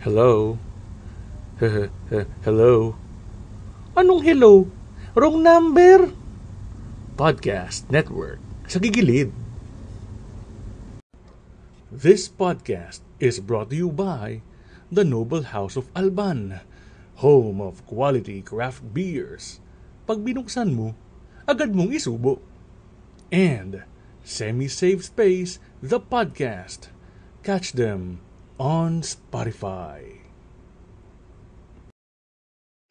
Hello? hello? Anong hello? Wrong number? Podcast Network sa gigilid. This podcast is brought to you by the Noble House of Alban, home of quality craft beers. Pag binuksan mo, agad mong isubo. And Semi-Safe Space, the podcast. Catch them on Spotify.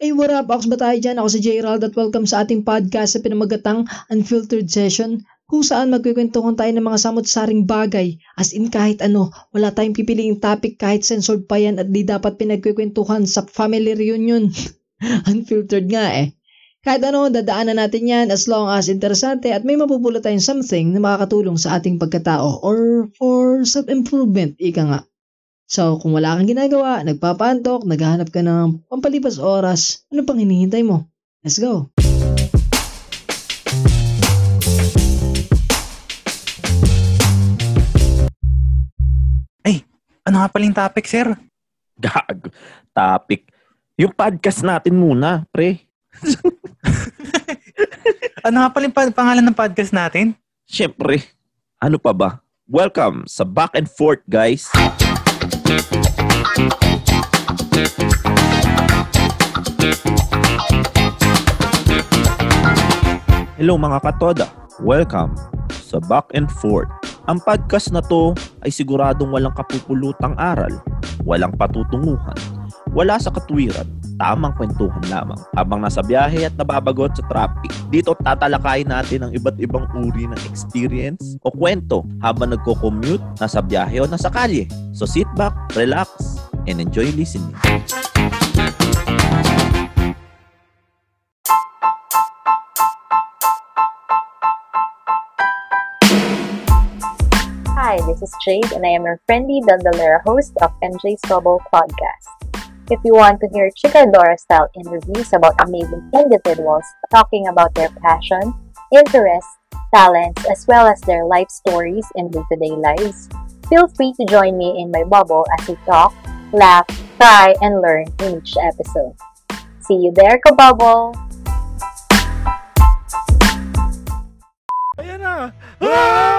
Hey, what up? Ako ba tayo dyan? Ako si J. at welcome sa ating podcast sa pinamagatang Unfiltered Session kung saan magkikwentuhan tayo ng mga samot-saring bagay as in kahit ano, wala tayong pipiliing topic kahit censored pa yan at di dapat pinagkikwentuhan sa family reunion. Unfiltered nga eh. Kahit ano, dadaanan natin yan as long as interesante at may mapupulot tayong something na makakatulong sa ating pagkatao or for self-improvement, ika nga. So, kung wala kang ginagawa, nagpapantok, naghahanap ka ng pampalipas oras, ano pang hinihintay mo? Let's go! Ay, ano nga paling topic, sir? Gag. Topic. Yung podcast natin muna, pre. ano nga pala yung pangalan ng podcast natin? Siyempre, ano pa ba? Welcome sa Back and Forth, guys. Hello mga katoda. Welcome sa Back and Forth. Ang podcast na to ay siguradong walang kapupulutang aral, walang patutunguhan, wala sa katwiran, tamang kwentuhan lamang habang nasa biyahe at nababagot sa traffic. Dito tatalakayin natin ang iba't ibang uri ng experience o kwento habang nagko-commute, nasa biyahe o nasa kalye. So sit back, relax, and enjoy listening. Hi, this is Jade, and I am your friendly Dandalera host of MJ's Bubble Podcast. If you want to hear Chicadora style interviews about amazing individuals talking about their passion, interests, talents, as well as their life stories and day to day lives, feel free to join me in my bubble as we talk, laugh, cry, and learn in each episode. See you there, Kabubble! Ayan na! Ah!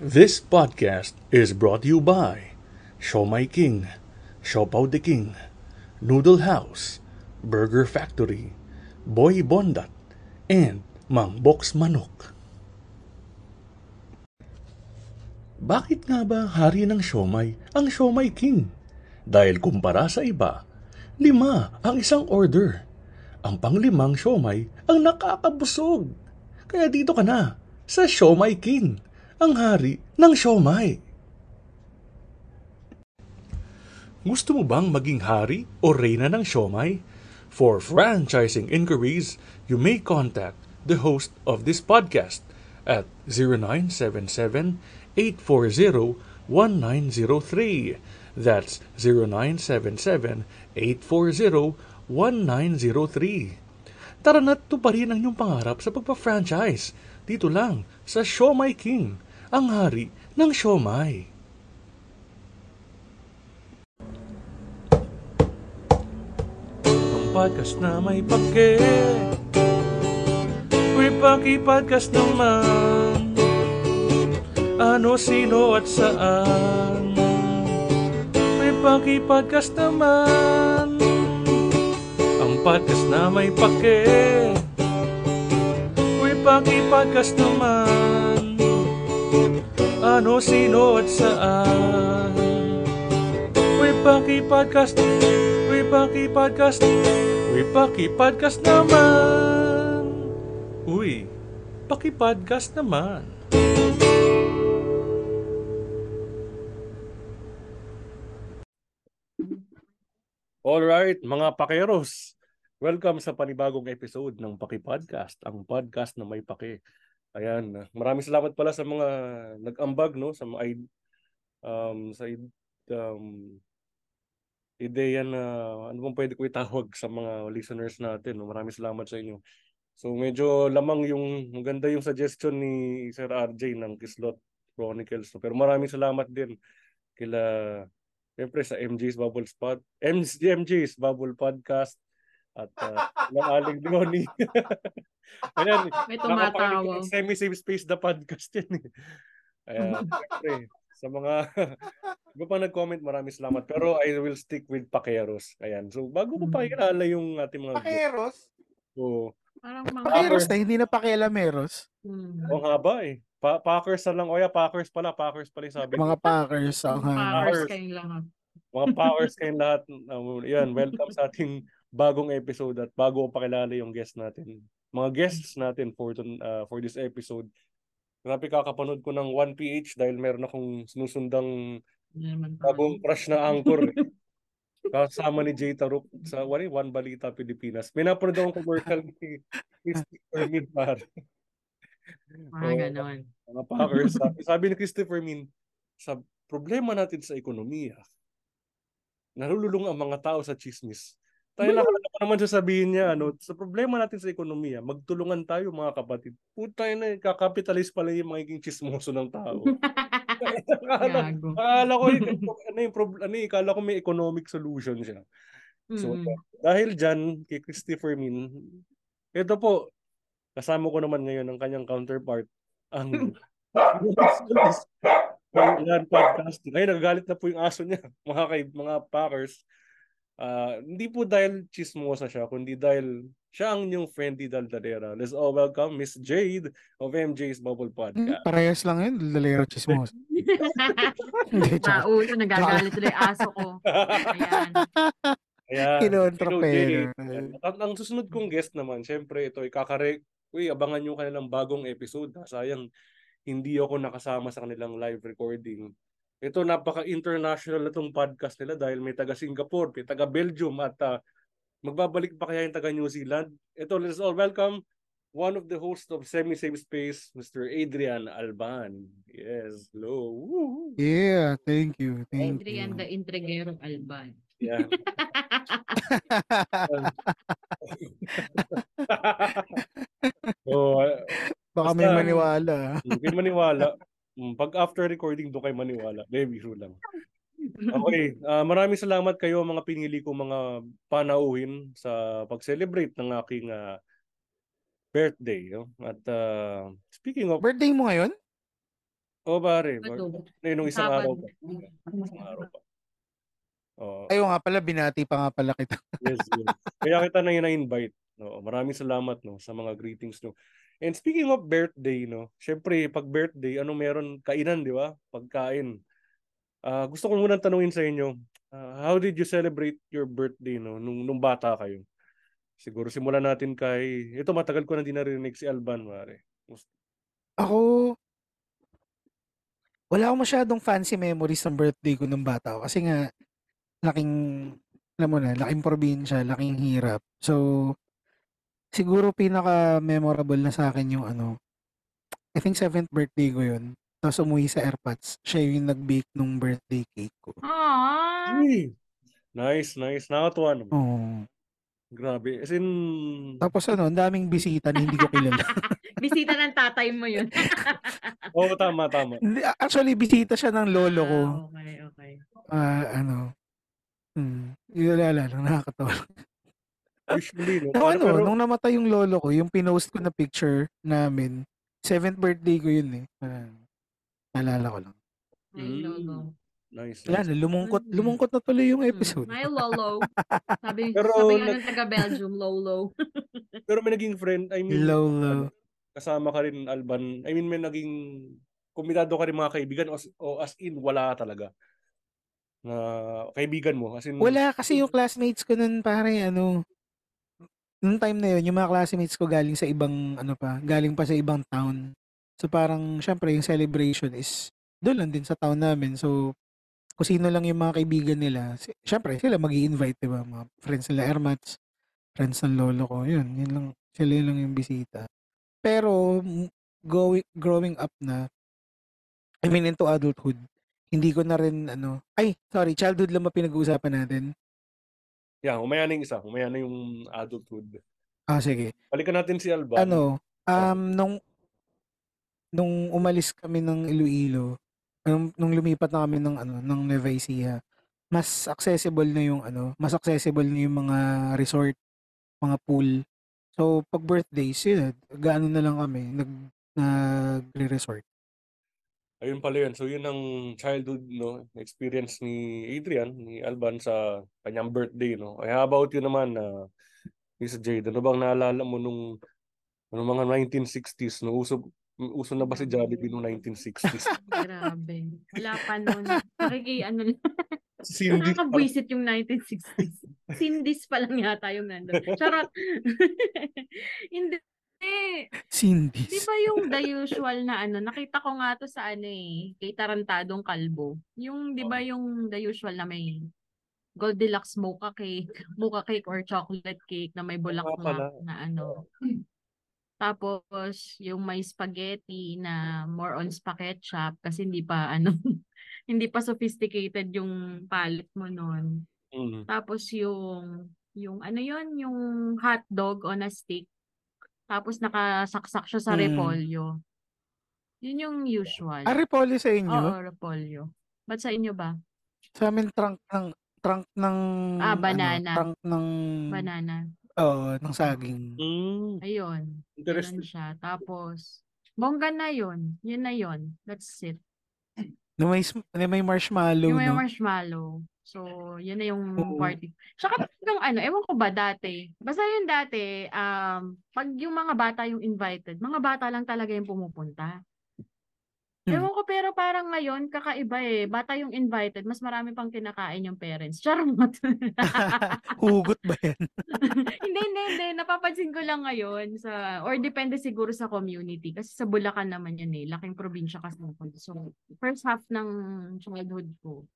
This podcast is brought to you by Show My King, Siopaw the King, Noodle House, Burger Factory, Boy Bondat, and Mang Box Manok. Bakit nga ba hari ng siomay ang siomay king? Dahil kumpara sa iba, lima ang isang order. Ang panglimang siomay ang nakakabusog. Kaya dito ka na sa siomay king ang hari ng siomay. Gusto mo bang maging hari o reyna ng siomay? For franchising inquiries, you may contact the host of this podcast at 0977-840-1903. That's 0977-840-1903. Tara na't tuparin ang inyong pangarap sa pagpa-franchise dito lang sa Show My King ang hari ng siomay. Ang podcast na may pake May pakipodcast naman Ano, sino at saan? May pakipodcast naman Ang podcast na may pake May pakipodcast naman Ano, sino at saan May pakipodcast May pakipodcast May pakipodcast naman Uy, pakipodcast naman Alright, mga pakeros. Welcome sa panibagong episode ng Paki Podcast, ang podcast na may pake. Ayan, maraming salamat pala sa mga nag-ambag no sa mga um sa um ideya na ano bang pwede ko itawag sa mga listeners natin. No? Maraming salamat sa inyo. So medyo lamang yung maganda yung suggestion ni Sir RJ ng Kislot Chronicles. No? Pero maraming salamat din kila Siyempre sa MJ's Bubble Spot, MJ, MJ's Bubble Podcast at uh, ng Aling Leonie. Ayan, May tumatawa. Semi-Safe Space the podcast yan. eh. Ayan, sa mga iba pa nag-comment, maraming salamat. Pero I will stick with Pakeros. Ayan. So, bago ko Mm. pakilala yung ating mga. Pakeros? So, Parang mga... Pakeros na, hindi na pakialameros. Hmm. ang haba eh. Pa Packers na lang. O yeah, Packers pala. Packers pala yung sabi. Mga Packers. ang Powers Powers. kayong lahat. Mga powers kayong lahat. Um, yan, welcome sa ating bagong episode at bago ko pakilala yung guest natin. Mga guests natin for ton- uh, for this episode. Grabe kakapanood ko ng 1PH dahil meron akong sinusundang bagong crush na anchor. eh. Kasama ni Jay Taruk sa what, eh, One Balita Pilipinas. May napanood akong commercial ni Christopher Min par. Mga Oo. ganon. Mga Packers. Sabi, sabi ni Christopher Min, sa problema natin sa ekonomiya, narululong ang mga tao sa chismis. Tayo nakala ko naman sasabihin niya, ano, sa problema natin sa ekonomiya, magtulungan tayo mga kapatid. Puta na, kakapitalize pala yung magiging chismoso ng tao. akala, akala ko, ano yung, prob- ano yung, akala ko may economic solution siya. So, Mm. dahil dyan, kay Christopher Min, ito po, kasama ko naman ngayon ang kanyang counterpart, ang Yan podcast. Ngayon, nagagalit na po yung aso niya, mga kay mga Packers. Ah, hindi po dahil chismosa siya, kundi dahil siya ang inyong friendly daldalera. Let's all welcome Miss Jade of MJ's Bubble Hmm, Podcast. parehas lang yun. Dalero chismos. Hindi, tsaka. Maulo, nagagalit tuloy yung aso ko. Ayan. Ayan. Kinontrapero. Hello, Jade. At ang susunod kong guest naman, syempre ito, ikakare... Uy, abangan nyo kanilang bagong episode. Ha? Sayang, hindi ako nakasama sa kanilang live recording. Ito, napaka-international na tong podcast nila dahil may taga Singapore, may taga Belgium at ah, magbabalik pa kaya yung taga New Zealand. Ito, let's all welcome one of the hosts of Semi-Safe Space, Mr. Adrian Alban. Yes, hello. Woo! Yeah, thank you. Thank Adrian the you. Intrigero Alban. Yeah. so, uh, Baka may maniwala. Hindi kayo maniwala. Mm, Pag after recording, doon kayo maniwala. Baby, true lang. Okay, ah, maraming salamat kayo mga pinili ko mga panauhin sa pag-celebrate ng aking ah, birthday. No? At ah, speaking of, Birthday mo ngayon? oh pare, eh, nung isang araw pa. Isang araw pa. Oh, Ayaw nga pala, binati pa nga pala kita. yes, yes. Kaya kita na invite No, maraming salamat no sa mga greetings no. And speaking of birthday no, syempre pag birthday ano meron kainan, di ba? Pagkain. Ah, gusto ko muna tanungin sa inyo, ah, how did you celebrate your birthday no nung nung bata kayo? Siguro simulan natin kay ito matagal ko na din narinig si Alban mare. Ako, wala akong masyadong fancy memories ng birthday ko nung bata ako. Kasi nga, laking, alam mo na, laking probinsya, laking hirap. So, siguro pinaka-memorable na sa akin yung ano, I think seventh birthday ko yun. Tapos umuwi sa AirPods. Siya yung nag-bake nung birthday cake ko. Aww. Uy! Nice, nice. Nakakatuwa naman. Oh. Grabe. As in, Tapos ano, ang daming bisita na hindi ko kilala. Bisita ng tatay mo yun. Oo, tama, tama. Hindi, Actually, bisita siya ng lolo ko. Ah, okay, okay. Ah, ano. Hmm. Yun wala lang, nakakatawa. Usually, no? Nung Pero, ano, pero, nung namatay yung lolo ko, yung pinost ko na picture namin, seventh birthday ko yun eh. Ah, naalala ko lang. Ay, Mm. lolo. nice, Wala nice. na, lumungkot, Mm. lumungkot na tuloy yung Hmm. episode. Ay, lolo. Sabi, Pero sabi nga ng taga Belgium, lolo. Pero may naging friend, I mean, Lolo. kasama ka rin, Alban. I mean, may naging, kumitado ka rin mga kaibigan o, as- o as in, wala talaga. Na kaibigan mo. As in, Wala kasi yung classmates ko nun pare ano nung time na yun, yung mga classmates ko galing sa ibang ano pa, galing pa sa ibang town. So parang syempre yung celebration is doon lang din sa town namin. So kung sino lang yung mga kaibigan nila, syempre sila mag invite di ba? Mga friends nila Ermats, friends ng lolo ko. Yun, yun lang, sila yun lang yung bisita. Pero going, growing up na, I mean into adulthood, hindi ko na rin ano, ay, sorry, childhood lang ba pinag-uusapan natin? Yeah, umaya na yung isa. Umaya na yung adulthood. Ah, sige. Balikan natin si Alban. Ano, um, nung, nung umalis kami ng Iloilo, nung, nung lumipat na kami ng, ano, ng Nueva Ecija, mas accessible na yung, ano, mas accessible na yung mga resort, mga pool. So, pag birthdays, yun, gaano na lang kami, nag, nagre-resort. Ayun pala yun. So, yun ang childhood no, experience ni Adrian, ni Alban sa kanyang birthday. No? Ay, how about you naman, na Miss Jade? Ano bang naalala mo nung, nung mga 1960s? No? Uso, uso na ba si Jollibee noong 1960s? Grabe. Wala pa nun. Nakiki, ano lang. Cindy, Nakakabwisit yung 1960s. Sindis pa lang yata yung nandun. Charot. Hindi. Di Cindy's. ba yung the usual na ano, nakita ko nga to sa ano eh, kay Tarantadong Kalbo. Yung, di ba yung the usual na may Goldilocks mocha cake, mocha cake or chocolate cake na may bulaklak na ano. Tapos, yung may spaghetti na more on spaghetti shop kasi hindi pa ano, hindi pa sophisticated yung palette mo noon. Mm. Tapos yung yung ano yon yung hot dog on a stick. Tapos nakasaksak siya sa Mm. repolyo. Yun yung usual. Ah, Repolyo sa inyo? Oo, repolyo. Ba't sa inyo ba? Sa amin, trunk ng, trunk ng, Ah, ano, banana. trunk ng, Banana. oo, ng saging. Mm. Ayun. Interesting. Ganun siya. Tapos, bongga na yun. Yun na yun. That's it. Na may, sm- na may marshmallow, Yung may no? marshmallow. So, yun na yung Oo. party. Tsaka yung ano, ewan ko ba dati. Basta yun dati, um, pag yung mga bata yung invited, mga bata lang talaga yung pumupunta. Hmm. Ewan ko, pero parang ngayon, kakaiba eh. Bata yung invited, mas marami pang kinakain yung parents. Charot. Hugot ba yan? hindi, hindi, hindi. Napapansin ko lang ngayon sa, or depende siguro sa community. Kasi sa Bulacan naman yan eh. Laking probinsya kasi. So, first half ng childhood ko,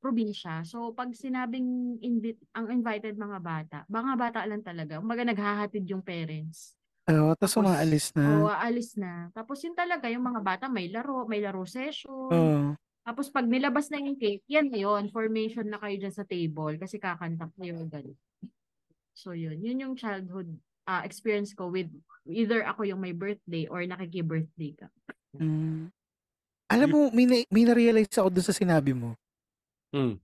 probinsya. So, pag sinabing invite, ang invited mga bata, mga bata lang talaga. Umaga naghahatid yung parents. Oo, tapos Tapos, umaalis na. Oo, aalis na. Tapos yun talaga, yung mga bata may laro, may laro session. Oo. Tapos pag nilabas na yung cake, yan na yun. Formation na kayo dyan sa table kasi kakanta kayo ganun. So yun, yun yung childhood ah, experience ko with either ako yung may birthday or nakiki-birthday ka. Mm. Alam mo, may, na, may na-realize ako dun sa sinabi mo. Mm.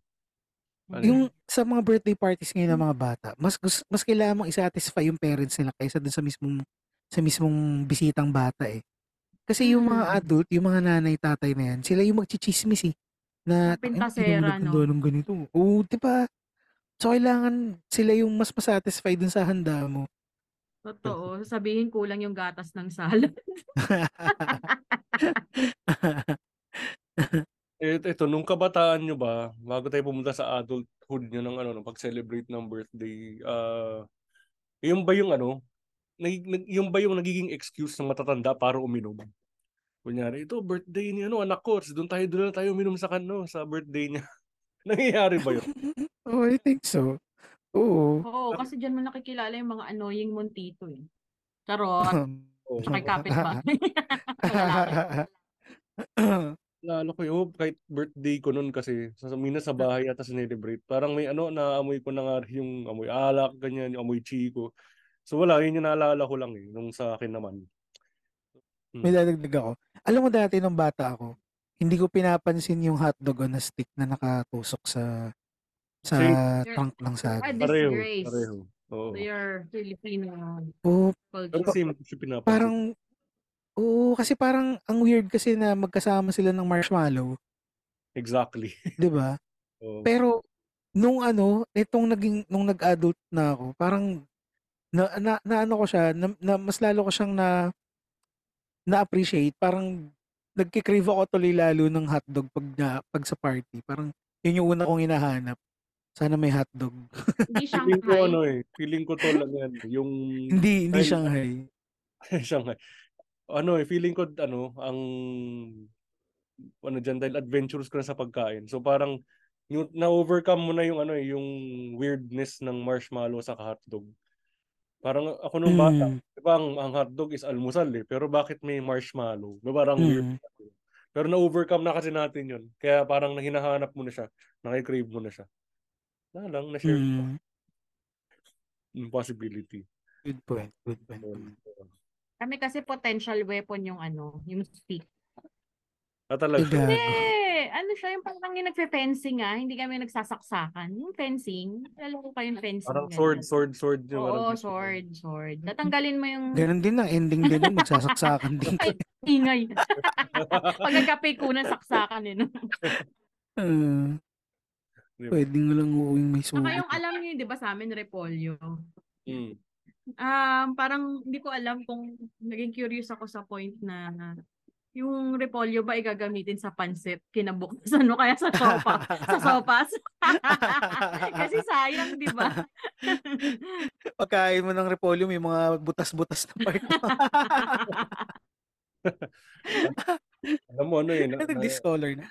Ano Yung sa mga birthday parties ngayon ng mga bata, mas gus- mas kailangan mong i-satisfy yung parents nila kaysa dun sa mismong sa mismong bisitang bata eh. Kasi yung mga Mm. adult, yung mga nanay, tatay na yan, sila yung magchichismis eh. Na, pintasera, no? Ng ganito. Oo, di ba? So, kailangan sila yung mas masatisfy dun sa handa mo. Totoo. Sabihin kulang yung gatas ng salad. Eh, ito, nung kabataan nyo ba, bago tayo pumunta sa adulthood nyo ng ano, ng pag-celebrate ng birthday, ah, yung ba yung ano, nag, nag- yung ba yung nagiging excuse ng matatanda para uminom? Kunyari, ito, birthday ni ano, anak ko, doon tayo, doon na tayo uminom sa kano, sa birthday niya. Nangyayari ba yun? oh, I think so. Oo. Oo, kasi dyan mo nakikilala yung mga annoying mong tito eh. Charot. Oo. Tsaka yung kapitbahay. Lalo ko yun, kahit birthday ko noon kasi, sa mina sa bahay at sinelebrate, parang may ano, naamoy ko na nga yung amoy alak, ganyan, yung amoy chiko. So wala, yun yung naalala ko lang eh, nung sa akin naman. May dadagdag ako. Alam mo dati nung bata ako, hindi ko pinapansin yung hotdog on a stick na nakatusok sa sa Same. trunk ng Ah, saging. Pareho, pareho. Oo. So your Filipino Oo, Pero same si pinapansin. parang, oo, kasi parang ang weird kasi na magkasama sila ng marshmallow, Exactly. di ba? Oo. Pero, nung ano, itong naging, nung nag-adult na ako, parang, na, na, na ano ko siya, na, na mas lalo ko siyang na, na-appreciate, parang, nagkikrave ako tuloy lalo ng hotdog pag, na, pag sa party. Parang, yun yung una kong hinahanap. Sana may hotdog. Hindi Feeling ko Shanghai. ano eh, feeling ko to lang yan, yung hindi, hindi Shanghai. Shanghai. Ano eh, feeling ko ano, ang ano dyan, dahil adventurous ka na sa pagkain. So parang na-overcome mo na yung ano eh, yung weirdness ng marshmallow sa hotdog. Parang ako nung bata, Mm, di ba ang, ang hotdog is almusal eh, pero bakit may marshmallow? Di ba parang weird. mm, Pero na-overcome na kasi natin yun. Kaya parang hinahanap mo na siya, nakikrave mo na siya. Na lang, na-share mm. yung possibility. Good point, good point. Um, Kami kasi potential weapon yung ano, yung stick. ah, talaga. Eh, ano siya, yung parang yung nagfe-fencing ah, hindi kami nagsasaksakan. Yung fencing, lalo ko kayong fencing. Parang sword, ganyan. sword, sword. yung Oo, parang- sword, sword. Tatanggalin mo yung Ganun din ang ending din nun, magsasaksakan din. Ay, ingay. Pag nagkape ko ng saksakan eh. No? Uh, Di ba? pwede nga lang uuwing may Saka sugat. yung alam niyo, di ba sa amin, repolyo. Mm. Um, parang hindi ko alam kung naging curious ako sa point na yung repolyo ba igagamitin sa pansit kinabukasan mo kaya sa sopa sa sopas kasi sayang di ba Pagkain mo ng repolyo, may mga butas-butas na part. Alam mo ano eh, na, na, Nag-discolor na.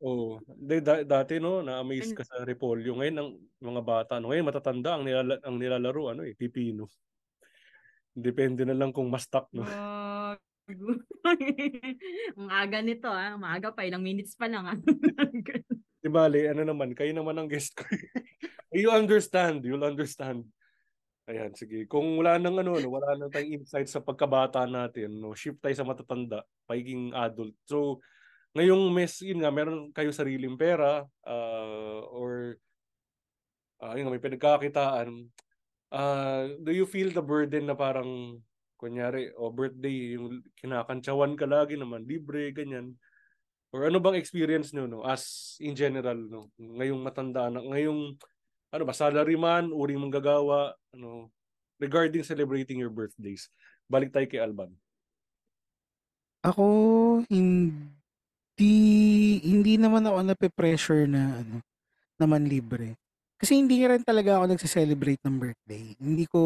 oh, di, da, dati no, na-amaze ka sa repolyo. Ngayon ang mga bata, no, ngayon matatanda ang, nilala, ang nilalaro, ano eh, pipino. Depende na lang kung mastak, no. Wag. ang aga nito ah maaga pa ilang minutes pa lang ah Di bale, ano naman, kayo naman ang guest ko. you understand, you'll understand. Ayan, sige. Kung wala nang ano, no, wala nang tayong insight sa pagkabata natin, no, shift tayo sa matatanda, pagiging adult. So, ngayong mes, yun nga, meron kayo sariling pera, uh, or, uh, yun nga, may pinagkakitaan. Uh, do you feel the burden na parang, kunyari, o oh, birthday, yung kinakantsawan ka lagi naman, libre, ganyan. Or ano bang experience nyo, no, as in general, no, ngayong matanda na, ngayong, ano ba, salaryman, uri mong gagawa, ano, regarding celebrating your birthdays. Balik tayo kay Alban. Ako, hindi, hindi naman ako nape-pressure na, ano, naman libre. Kasi hindi rin talaga ako nagse-celebrate ng birthday. Hindi ko,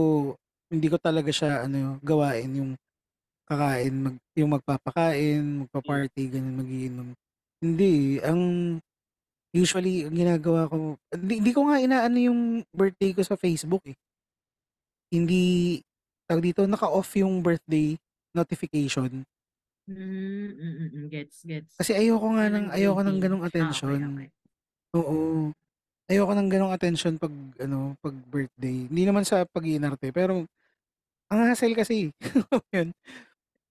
hindi ko talaga siya, ano, gawain yung kakain, mag, yung magpapakain, magpa-party, ganyan, magiinom. Hindi, ang usually ang ginagawa ko, hindi, hindi ko nga inaano yung birthday ko sa Facebook eh. Hindi, tawag dito, naka-off yung birthday notification. mm, mm, mm, gets gets Kasi ayoko nga ng, Walang ayoko ng greeting. ganong Ah, okay, attention. okay. Oo. Ayoko ng ganong attention pag, ano, pag birthday. Hindi naman sa pag-iinarte, pero, ang hassle kasi. Yun.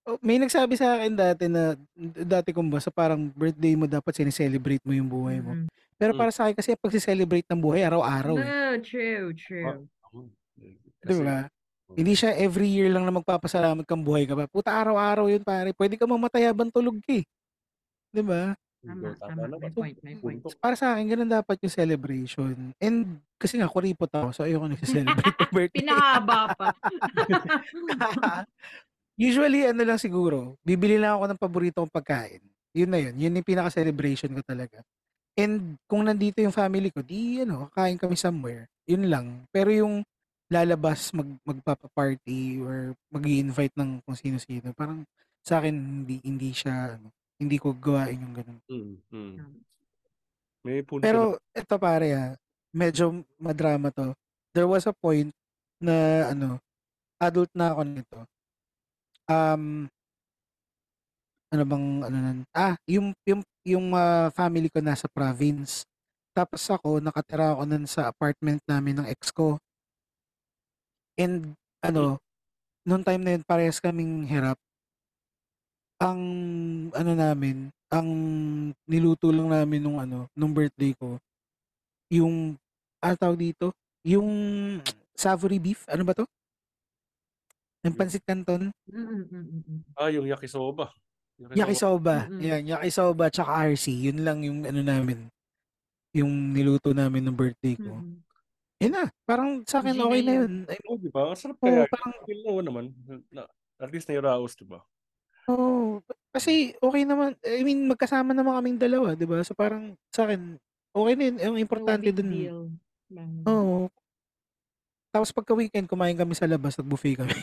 Oh, May nagsabi sa akin dati na, dati kong basta parang birthday mo dapat sineselebrate mo yung buhay mo. Mm. Pero Mm. para sa akin kasi pag celebrate ng buhay, araw-araw eh. No, true, true. Di ba? Hindi siya every year lang na magpapasalamat kang buhay ka pa. Puta, araw-araw yun pare. Pwede ka mamatay habang tulog ka eh. Di ba? Tama, tama. May point, may point. Para sa akin, ganun dapat yung celebration. And kasi nga, kuripot ako, so ayoko nagse-celebrate ng birthday. Pinahaba pa. Usually, ano lang siguro, bibili lang ako ng paborito kong pagkain. Yun na yun. Yun yung pinaka-celebration ko talaga. And kung nandito yung family ko, di ano, kakain kami somewhere. Yun lang. Pero yung lalabas, mag, magpapa-party or mag invite ng kung sino-sino, parang sa akin, hindi, hindi siya, ano, hindi ko gawain yung ganun. Mm, mm. May punto Pero ito pare ha, medyo madrama to. There was a point na ano, adult na ako nito. Um, ano bang ano nan? Ah, yung yung yung ah, family ko nasa province. Tapos ako nakatira ako nun sa apartment namin ng ex ko. And ano, noong time na yun parehas kaming hirap. Ang ano namin, ang niluto lang namin nung ano, nung birthday ko, yung ano tawag dito, yung savory beef. Ano ba to? Yung pansit canton. Mm, mm, mm, mm. Ah, yung yakisoba. Yakisoba. Mm-mm. Yan, yakisoba tsaka RC. Yun lang yung ano namin. Yung niluto namin ng birthday ko. Mm. Yun na. Parang sa akin G na okay na yun. yun. Ay, Oh, di ba? Ang sarap Oo, kaya. parang- Feel naman. Na, at least nairaos, di ba? Oo. kasi okay naman. I mean, magkasama naman kaming dalawa, di ba? So parang sa akin, okay na yun. Yung No importante big dun. deal. Lang. Oo. Tapos pagka weekend, kumain kami sa labas at buffet kami.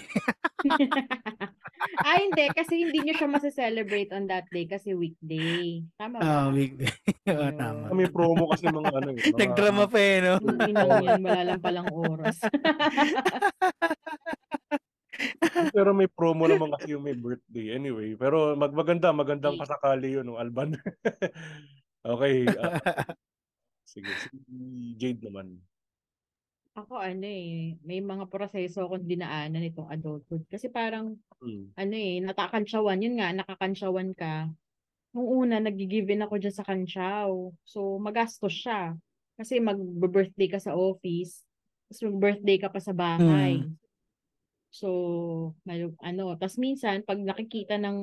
ah, hindi. Kasi hindi nyo siya masaselebrate on that day kasi weekday. Tama ba? Ah, weekday. Oo, Ayun. tama. May promo kasi mga ano eh. mga- Nagdrama pa eh, no? Inang yan, wala lang palang oras. Pero may promo naman kasi yung may birthday. Anyway, pero mag maganda, magandang kasakali yun, no, Alban. okay. ah, sige, si Jade naman. Ako ano eh, may mga proseso akong dinaanan itong adulthood. Kasi parang Hmm. ano eh, natakansyawan. Yun nga, nakakansyawan ka. Nung una, nag-give-in ako dyan sa kansyaw. So, magastos siya. Kasi mag-birthday ka sa office. Tapos mag-birthday ka pa sa bahay. So, may, ano, tas minsan, pag nakikita ng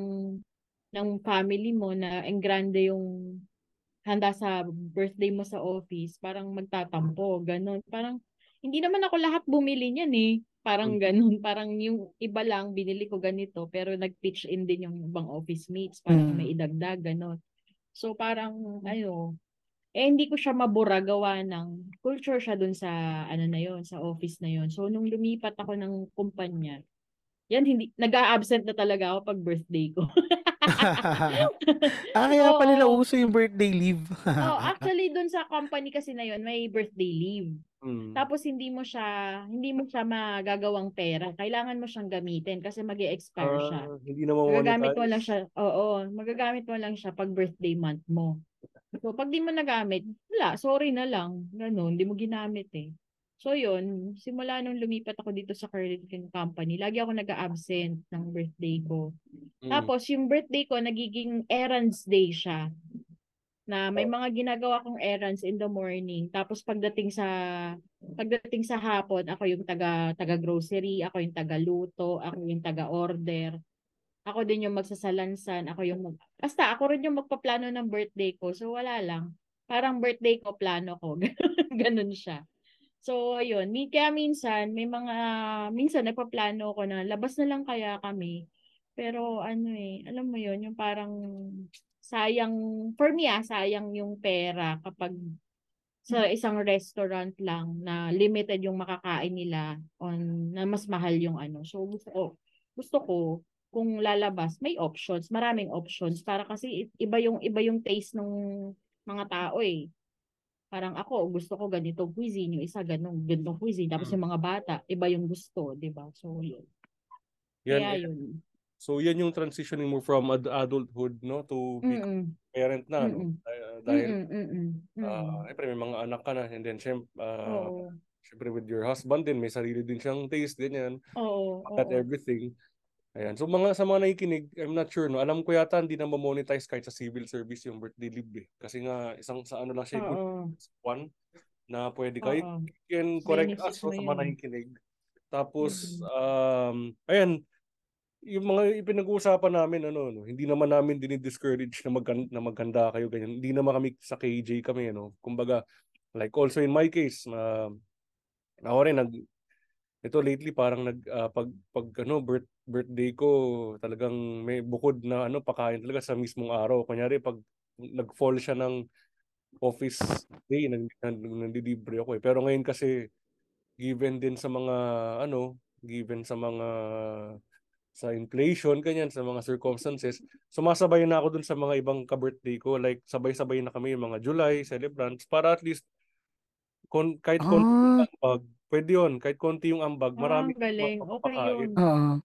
ng family mo na ang grande yung handa sa birthday mo sa office, parang magtatampo, ganun. Parang, hindi naman ako lahat bumili niyan eh. Parang ganun. Parang yung iba lang, binili ko ganito, pero nag-pitch in din yung ibang office mates para Mm. may idagdag, ganun. So, parang, ano, eh, hindi ko siya mabura gawa ng culture siya dun sa, ano na yon sa office na yon So, nung lumipat ako ng kumpanya, yan, hindi, nag-a-absent na talaga ako pag birthday ko. ah, kaya pala Oo. nauso yung birthday leave. oh, actually, dun sa company kasi na yon may birthday leave. Hmm. Tapos hindi mo siya hindi mo siya magagawang pera. Kailangan mo siyang gamitin kasi mag expire siya. Ah, hindi na Magagamit mo lang siya. Oo, magagamit mo lang siya pag birthday month mo. So pag di mo nagamit, wala, sorry na lang. Ganun, di mo ginamit eh. So yun, simula nung lumipat ako dito sa current company, lagi ako nag-absent ng birthday ko. Hmm. Tapos yung birthday ko nagiging errands day siya. Na may mga ginagawa kong errands in the morning. Tapos pagdating sa pagdating sa hapon, ako yung taga taga grocery, ako yung taga luto, ako yung taga order. Ako din yung magsasalansan, ako yung mag... Basta ako rin yung magpaplano ng birthday ko. So wala lang. Parang birthday ko plano ko. Ganun siya. So ayun, kaya minsan may mga minsan nagpaplano ko na labas na lang kaya kami. Pero ano eh, alam mo yun, yung parang sayang, for me ah, sayang yung pera kapag sa isang restaurant lang na limited yung makakain nila on na mas mahal yung ano. So gusto ko, gusto ko kung lalabas, may options, maraming options para kasi iba yung iba yung taste ng mga tao eh. Parang ako, gusto ko ganito cuisine, yung isa ganong ganitong cuisine, tapos yung mga bata, iba yung gusto, 'di ba? So yun. Yan, Kaya eh. yun. So yan yung transitioning mo from ad- adulthood no to Mm-mm. parent na no. Ah, dahil Mm-mm, mm-mm, ah, syempre may mga anak ka na and then syempre, ah, Oo. syempre with your husband din may sarili din siyang taste ganyan. Oo, At oo. everything. Ayan. So mga sa mga nakikinig, I'm not sure no. Alam ko yata hindi na ma-monetize kahit sa civil service yung birthday leave eh. Kasi nga isang sa ano lang siya Oo. one na pwede ka. You Oo. can correct Benefits us mo sa mga nakikinig. Tapos um ayan, yung mga ipinag-uusapan namin ano no, hindi naman namin dinidiscourage na magkan na maghanda kayo ganyan. Hindi naman kami sa KJ kami ano. Kumbaga like also in my case na ako rin nag ito lately parang nag ah, pag pag ano birth, birthday ko talagang may bukod na ano pakain talaga sa mismong araw. Kunyari pag nag-fall siya ng office day nandilibre ako eh. Pero ngayon kasi given din sa mga ano, given sa mga sa inflation ganyan sa mga circumstances, sumasabay na ako dun sa mga ibang ka-birthday ko like sabay-sabay na kami yung mga July celebrants para at least kon kahit konti yung Ah, ambag, pwede yun, kahit konti yung ambag, Ah, marami galing. Okay yun. oo.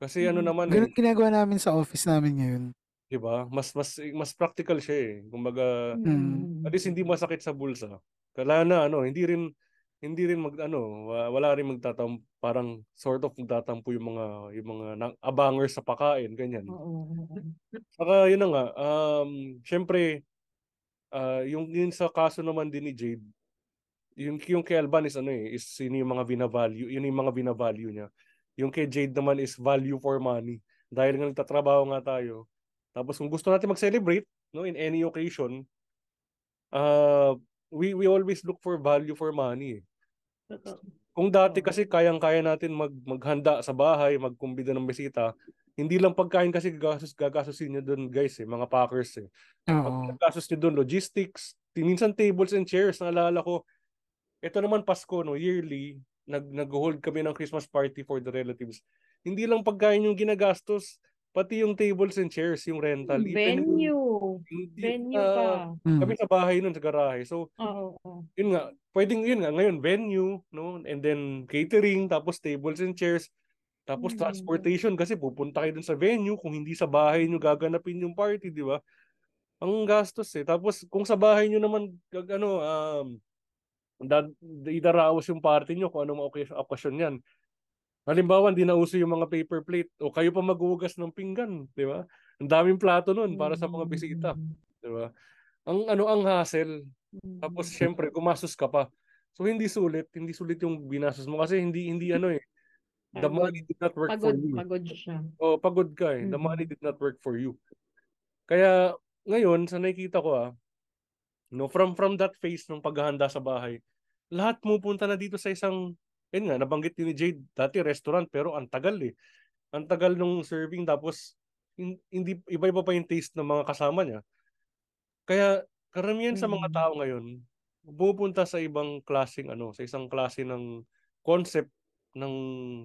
Kasi ano Mm. naman eh, Ganun ginagawa namin sa office namin ngayon. 'di ba? Mas mas mas practical siya eh. Kumbaga, Mm. at least hindi masakit sa bulsa. Kala na ano, hindi rin hindi rin mag ano, wa- wala rin magtatam parang sort of magtatampo yung mga yung mga na- abangers sa pakain ganyan. Oo. Saka yun na nga, um syempre ah, yung yun sa kaso naman din ni Jade, yung, yung kay Alban is ano eh, is yun yung mga binavalue, yun yung mga binavalue niya. Yung kay Jade naman is value for money. Dahil nga nagtatrabaho nga tayo. Tapos kung gusto natin mag-celebrate, no, in any occasion, uh, we we always look for value for money. eh. Kung dati kasi kayang-kaya natin mag maghanda sa bahay, magkumbida ng bisita, hindi lang pagkain kasi gagastos gagastusin niyo doon guys eh, mga packers eh. Oo. Pagkagastos niyo doon logistics, ti- minsan tables and chairs, naalala ko. Ito naman Pasko no, yearly, nag nag-hold kami ng Christmas party for the relatives. Hindi lang pagkain yung ginagastos, pati yung tables and chairs, yung rental, even yung- Venue. hindi, Venue ah, pa. Mm. kami sa bahay nun sa garahe. So, Oo. oo. yun nga, pwedeng yun nga, ngayon, venue, no? And then catering, tapos tables and chairs, tapos Mm. transportation kasi pupunta kayo dun sa venue kung hindi sa bahay nyo gaganapin yung party, di ba? Ang gastos eh. Tapos kung sa bahay nyo naman, ano, um, dad, idaraos yung party nyo kung anong okasyon yan. Halimbawa, hindi na uso yung mga paper plate o kayo pa maghugas ng pinggan, di ba? Ang daming plato nun para sa mga bisita, di ba? Ang ano ang hassle. Tapos syempre gumastos ka pa. So hindi sulit, hindi sulit yung binastos mo kasi hindi hindi ano eh. The money did not work for Pagod, you. pagod siya. Oh, pagod ka eh. The Mm. money did not work for you. Kaya ngayon sa nakikita ko ah, no, from from that phase ng paghahanda sa bahay, lahat pumupunta na dito sa isang yun nga, nabanggit ni Jade, dati restaurant pero ang tagal eh. Ang tagal nung serving tapos hin- hindi iba-iba pa yung taste ng mga kasama niya. Kaya karamihan sa mga Mm. tao ngayon pumupunta sa ibang klaseng ano, sa isang klase ng concept ng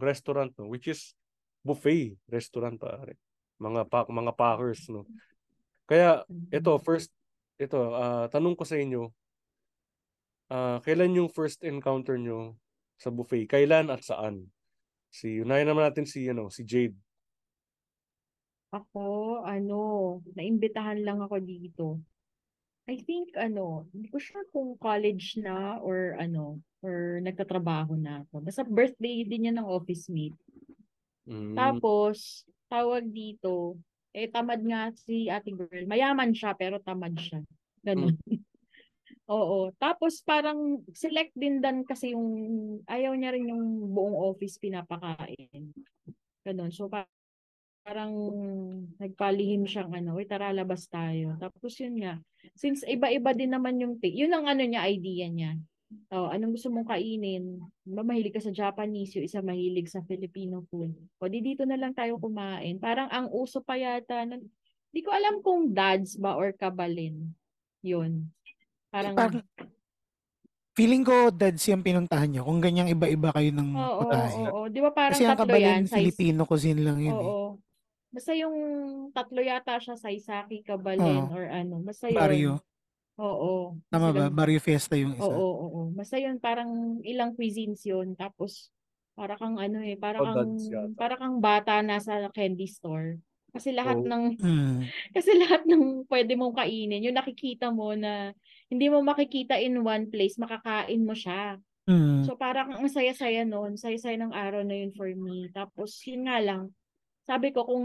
restaurant no, which is buffet restaurant pare. Mga pa, mga packers no. Kaya ito first ito ah, tanong ko sa inyo ah, kailan yung first encounter nyo sa buffet? Kailan at saan? Si unahin naman natin si ano, si Jade. Ako, ano, naimbitahan lang ako dito. I think, ano, hindi ko sure kung college na or ano, or nagtatrabaho na ako. Basta birthday din niya ng office mate. Mm, Tapos, tawag dito, eh, tamad nga si ate girl. Mayaman siya, pero tamad siya. Ganun. Oo. Tapos, parang select din dan kasi yung, ayaw niya rin yung buong office pinapakain. Ganun. So, pa- parang nagpalihim siyang ano, "Uy, tara labas tayo. Tapos yun nga, since iba-iba din naman yung take, yun ang ano niya, idea niya. Oh, anong gusto mong kainin? Mahilig ka sa Japanese, yung isa mahilig sa Filipino food. O di dito na lang tayo kumain. Parang ang uso pa yata, nun- di ko alam kung dads ba or kabalin. Yun. Parang, Parang, feeling ko dads yung pinuntahan nyo kung ganyang iba-iba kayo ng oo, oo, putahe. oo. Di ba parang Kasi ang tatlo yan? kabalin, Size, Filipino cuisine lang yun eh. oo. Basta yung tatlo yata siya, Saisaki, Kabalin, Oo. or ano. Basta yun. Barrio. Oo. Tama ba? Silang- Barrio Fiesta yung isa. Oo, oo, oo. Basta yun, parang ilang cuisines yun. Tapos, para kang ano eh, para Oh, kang, yata. para kang bata nasa candy store. Kasi lahat Oo. ng, Mm. kasi lahat ng pwede mong kainin, yung nakikita mo na hindi mo makikita in one place, makakain mo siya. Mm. So parang ang saya-saya noon, saya-saya ng araw na yun for me. Tapos yun nga lang, sabi ko kung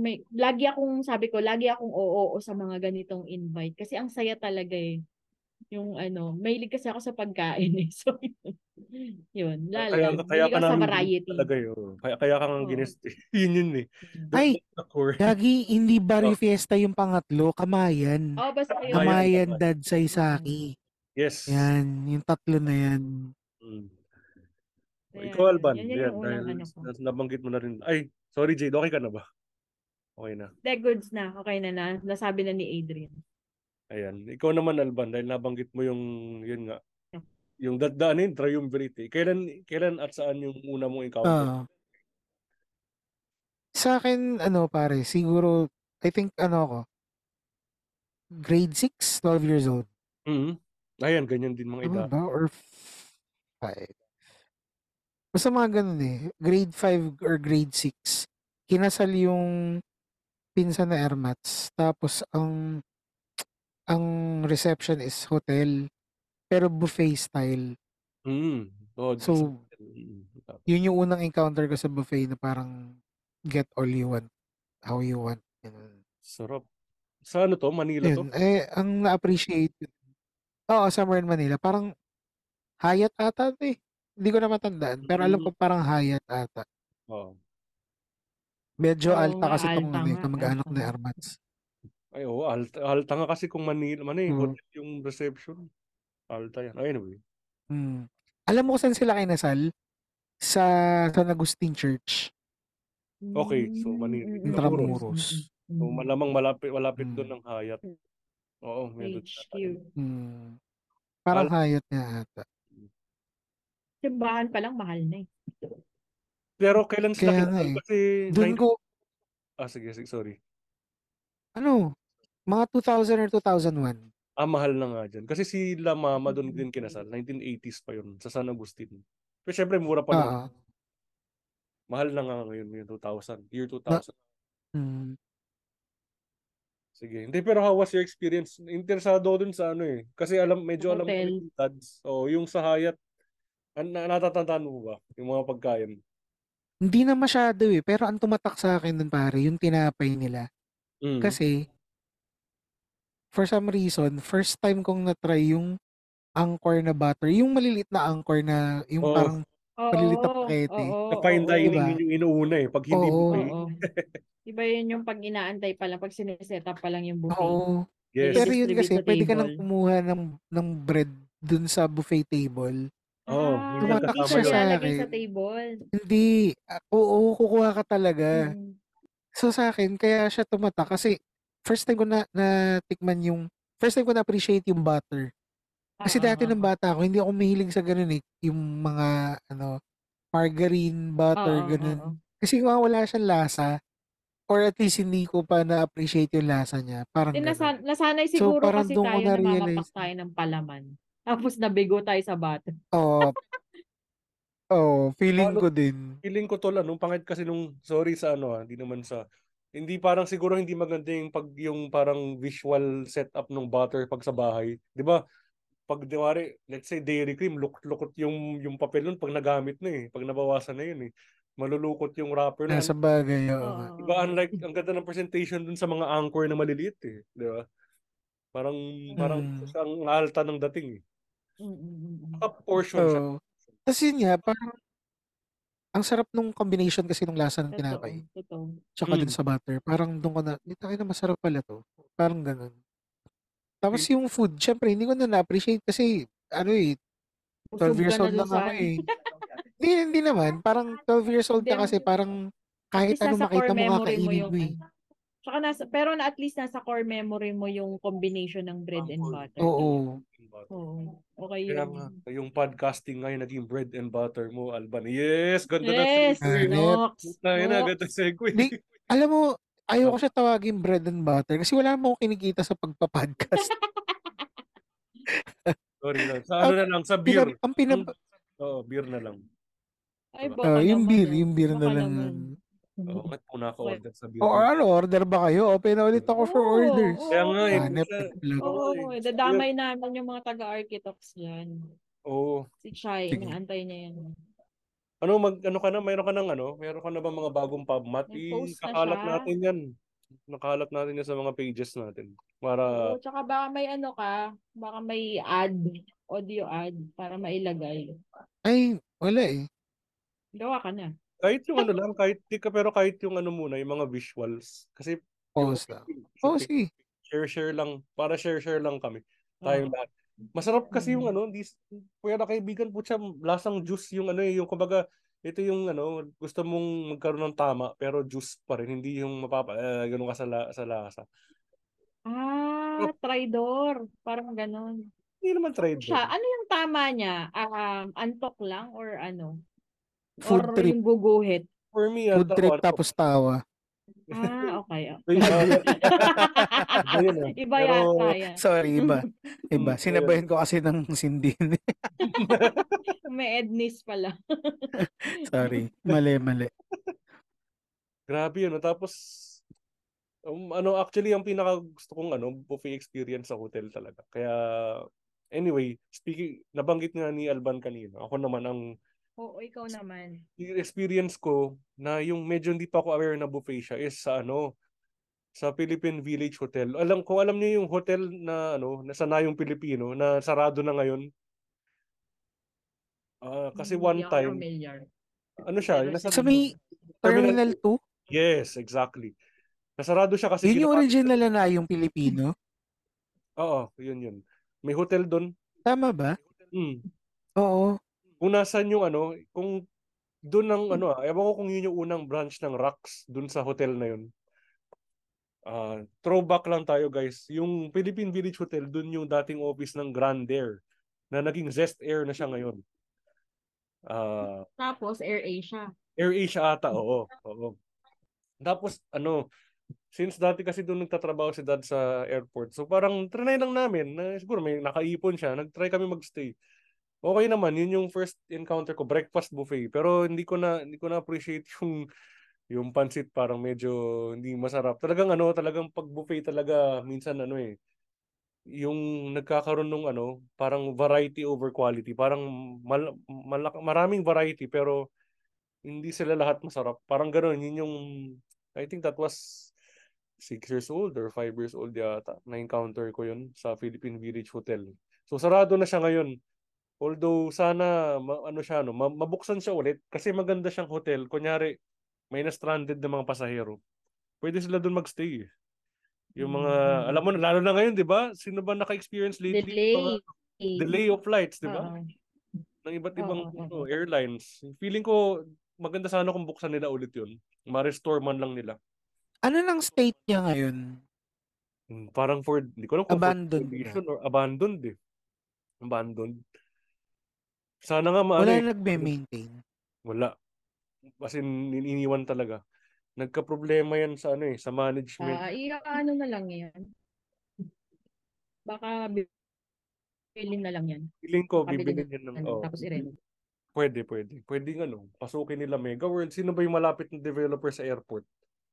may, lagi akong, sabi ko, lagi akong oo sa mga ganitong invite. Kasi ang saya talaga eh. Yung ano, mahilig kasi ako sa pagkain eh. So yun, Kaya, lala. kaya Mahilig ka sa variety. talaga yun. Kaya, kaya ka nga Oo. ginest. yun yun eh. Ay. Gagi, hindi Barrio Oh. Fiesta yung pangatlo, Kamayan. Oh, basta yun. Kamayan. Dad, Saisaki. Yes. Yan, yung tatlo na yan. Mm. Ayan, Ikaw, Alban. Yan, yan Yan, yung unang dahil ano ko. nas- nabanggit mo na rin. Ay, sorry Jade, okay ka na ba? Okay na. The goods na. Okay na na. Nasabi na ni Adrian. Ayan. Ikaw naman, Alban, dahil nabanggit mo yung, yun nga, yung dadaan yun, triumvirate. eh. Kailan, kailan at saan yung una mong encounter? Ah. sa akin, ano pare, siguro, I think, ano ako, grade 6, 12 years old. Mhm. Ayan, ganyan din mga edad. ba? Or 5. Basta mga ganun eh. Grade 5 or grade 6. Kinasal yung pinsan na airmats. Tapos, ang ang reception is hotel. Pero buffet style. Mm. Oh, So, Mm. yun yung unang encounter ko sa buffet na parang get all you want. How you want. Sarap. Sa ano to? Manila to? Yun. Eh, ang na-appreciate. Oo, somewhere in Manila. Parang Hyatt ata 'to, eh. Hindi ko na matandaan, pero alam ko Hmm. parang Hyatt ata. Oo. Medyo Oo alta nga, kasi 'tong alta ano, eh, nga, kamag-anak alta ni nga. Armats. Ay, oo, alta alta nga kasi kung Manila ano, eh, Hmm. hotel yung reception. Alta yan. Anyway. Hmm. Alam mo kung saan sila kinasal? Sa San Agustin Church. Okay, so Manila. Mm, mm, Intramuros. mm, So mm. malamang malapit malapit Hmm. doon ng Hyatt. Oo, meron HQ. Hmm. Parang Al- Hyatt nga ata. Simbahan pa lang mahal na, eh. Pero kailan sila Kaya nga, eh. Kasi Dun 90 ko Ah, sige, sige, sorry. ano, mga 2000 or 2001. Ah, mahal na nga dyan. Kasi si La Mama doon Mm. din kinasal. 1980s pa yun, sa San Agustin. Pero syempre, mura pa Oo. naman. Mahal na nga ngayon, yung 2000. Year 2000. Hmm. Sige. Hindi, pero how was your experience? Interesado ako dun sa ano eh. Kasi alam, medyo alam ko Hotel. yung dads. O, yung sa Hyatt, an, na, natatandaan mo ba? Yung mga pagkain. Hindi na masyado, eh, pero ang tumatak sa akin dun pare, yung tinapay nila. Mm. Kasi for some reason, first time kong na-try yung angkor na butter, yung maliliit na angkor na yung Oo. parang maliliit na pakete. Sa fine dining, Diba? yun yung inuuna eh. Pag hindi Oo. buffet. Iba yun yung pag inaantay pa lang, pag sineset up pa lang yung buffet. Oo. Yes. Pero yun kasi, pwede ka nang kumuha ng, ng bread dun sa buffet table. Oo, Ah, minsan Tumatak kasama siya yun. sa nilalagay sa akin. table. Hindi. ah, Oo, kukuha ka talaga. Mm. So sa akin, kaya siya tumatak kasi first time ko na natikman yung, first time ko na-appreciate yung butter. Kasi Ah, dati ah, ng ah. bata ako, hindi ako mahilig sa ganun eh. Yung mga, ano, margarine, butter, Oo, ganun. oo. Kasi nga wala siyang lasa. Or at least hindi ko pa na-appreciate yung lasa niya. Parang Eh, ganun. nasa, nasanay So siguro parang kasi doon ko tayo na mamapak na-realize. tayo ng palaman. Tapos nabigo tayo sa bato. Oo. Oo, feeling Ano, ko din. feeling ko tol, anong pangit kasi nung, sorry sa ano ah, hindi naman sa, hindi parang siguro hindi maganda yung pag yung parang visual setup ng butter pag sa bahay. 'Di ba? Pag diwari, let's say dairy cream, lukot-lukot yung yung papel nun pag nagamit na eh, pag nabawasan na yun eh. Malulukot yung wrapper na. Nasa bagay, nga. Oo, Diba unlike ang ganda ng presentation dun sa mga anchor na maliliit eh, 'di ba? Parang parang Mm. ang alta ng dating eh. Mm, mm, mm, mm. Saka portion siya. Oo. Tapos yun nga, parang ang sarap nung combination kasi nung lasa ng tinapay. totoo. Tsaka Mm. sa butter. Parang doon ko na, dito na masarap pala to. Parang ganun. Tapos yung food, syempre, hindi ko na na-appreciate kasi, ano eh, 12 Busog years na old sa ako ano. eh. Hindi, hindi naman. Parang 12 years old ka kasi parang kahit ano makita mo memory mo yung mo eh. Tsaka nasa, pero na at least nasa core memory mo yung combination ng bread and butter. Oo. Oo. Okay Kaya yun. nga, yung podcasting ngayon naging bread and butter mo, Alban. Yes, ganda Yes, na. Hanep. Nox. Yun na, ganda segue. Di, alam mo, ayoko siya tawagin bread and butter kasi wala mo kinikita sa pagpa-podcast. Sorry lang. Sa ano na lang, sa beer. Pinap, ang pinap, Oo, beer na lang. Ay, baka Ah, yung naman, beer, oh. yung beer na lang. naman. Oo, ba't po naka-order sa beer? O ano, order ba kayo? Open na ulit ako for orders. Kaya nga eh. Na plug. Oo, eh. dadamay namin yung mga taga-architects dyan. Oo. Si Chai, Sige. inaantay niya yan. Ano, mag, ano ka na? Mayroon ka ng ano? Mayroon ka na ba mga bagong pubmat? Na Ikakalat siya. natin yan. Nakalat natin yan sa mga pages natin. Para, Oo, tsaka baka may ano ka, baka may ad, audio ad, para mailagay. Ay, wala eh. Gawa ka na. Kahit yung ano lang, kahit, di ka, pero kahit yung ano muna, yung mga visuals. Kasi, Post lang. Oh, sige. share-share lang. Para share-share lang kami. Tayong lahat. Masarap kasi yung ano, di, kuya na kaibigan po siya, lasang juice yung ano eh, yung kumbaga, ito yung ano, gusto mong magkaroon ng tama, pero juice pa rin, hindi yung mapapa, eh, ganun ka sa, la, sa lasa. Ah, tridor. Parang ganon. Hindi naman trade. Siya, ano yung tama niya? Um, antok lang or ano? Food or trip. yung guguhit? For me, Food ano, trip tapos tawa. Ah, okay. Iba yun, Iba yun, ah. Iba Pero- yata yan. Sorry, iba. Iba. Sinabayan ko kasi ng sindin. May Ednis pala. Sorry. Mali, mali. Grabe yun. no? Tapos, um, ano, actually, ang pinaka gusto kong ano, buffet experience sa hotel talaga. Kaya, anyway, speaking, nabanggit nga ni Alban kanina. Ako naman, ang Oo, ikaw naman. yung experience ko na yung medyo hindi pa ako aware na buffet siya is sa ano, sa Philippine Village Hotel. Alam ko, alam niyo yung hotel na ano, na sanayong Pilipino na sarado na ngayon. Ah, kasi Hindi one time, familiar. ano siya, nasa Sa may Terminal 2? Yes, exactly. Nasarado siya kasi Yun yung original na yung Pilipino? Oo, yun yun. May hotel doon. Tama ba? Hmm. Oo. Kung nasan yung ano, kung doon ng ano, ah, ewan ko kung yun yung unang branch ng Rax doon sa hotel na yun. Ah, throwback lang tayo guys. Yung Philippine Village Hotel, doon yung dating office ng Grand Air na naging Zest Air na siya ngayon. Ah, Tapos Air Asia. Air Asia ata, oo. Oo. Tapos ano, since dati kasi doon nagtatrabaho si dad sa airport, so parang trinay lang namin na siguro may nakaipon siya, nagtry kami magstay. Okay naman, yun yung first encounter ko, breakfast buffet. Pero hindi ko na hindi ko na appreciate yung yung pansit parang medyo hindi masarap. Talagang ano, talagang pag buffet talaga minsan ano eh yung nagkakaroon ng ano, parang variety over quality. Parang mal, malak- maraming variety pero hindi sila lahat masarap. Parang gano'n, yun yung I think that was six years old or five years old yata na encounter ko yun sa Philippine Village Hotel. So sarado na siya ngayon. Although sana ma- ano siya no, ma- mabuksan siya ulit kasi maganda siyang hotel. Kunyari may na stranded na mga pasahero. Pwede sila doon magstay. Yung mga alam mo lalo na ngayon, 'di ba? Sino ba naka-experience lately? Delay. Mga delay of flights, 'di ba? Oo. Ng iba't ibang Oo, ano, airlines. Feeling ko maganda sana kung buksan nila ulit 'yun. Ma-restore man lang nila. Ano nang state niya ngayon? Hmm, Parang for, hindi ko alam kung Abandoned for condition or abandoned eh. Abandoned. Sana nga maano Wala eh. nagme-maintain. Wala. As in, iniwan talaga. Nagka-problema yan sa ano eh, sa management. Ah, iya ano na lang yan. Baka bilhin na lang yan. Feeling ko, Baka bibilin bilhin yan ng, oh, Tapos i-rent. pwede, pwede. Pwede nga no, pasukin nila Mega World. Sino ba yung malapit na developer sa airport?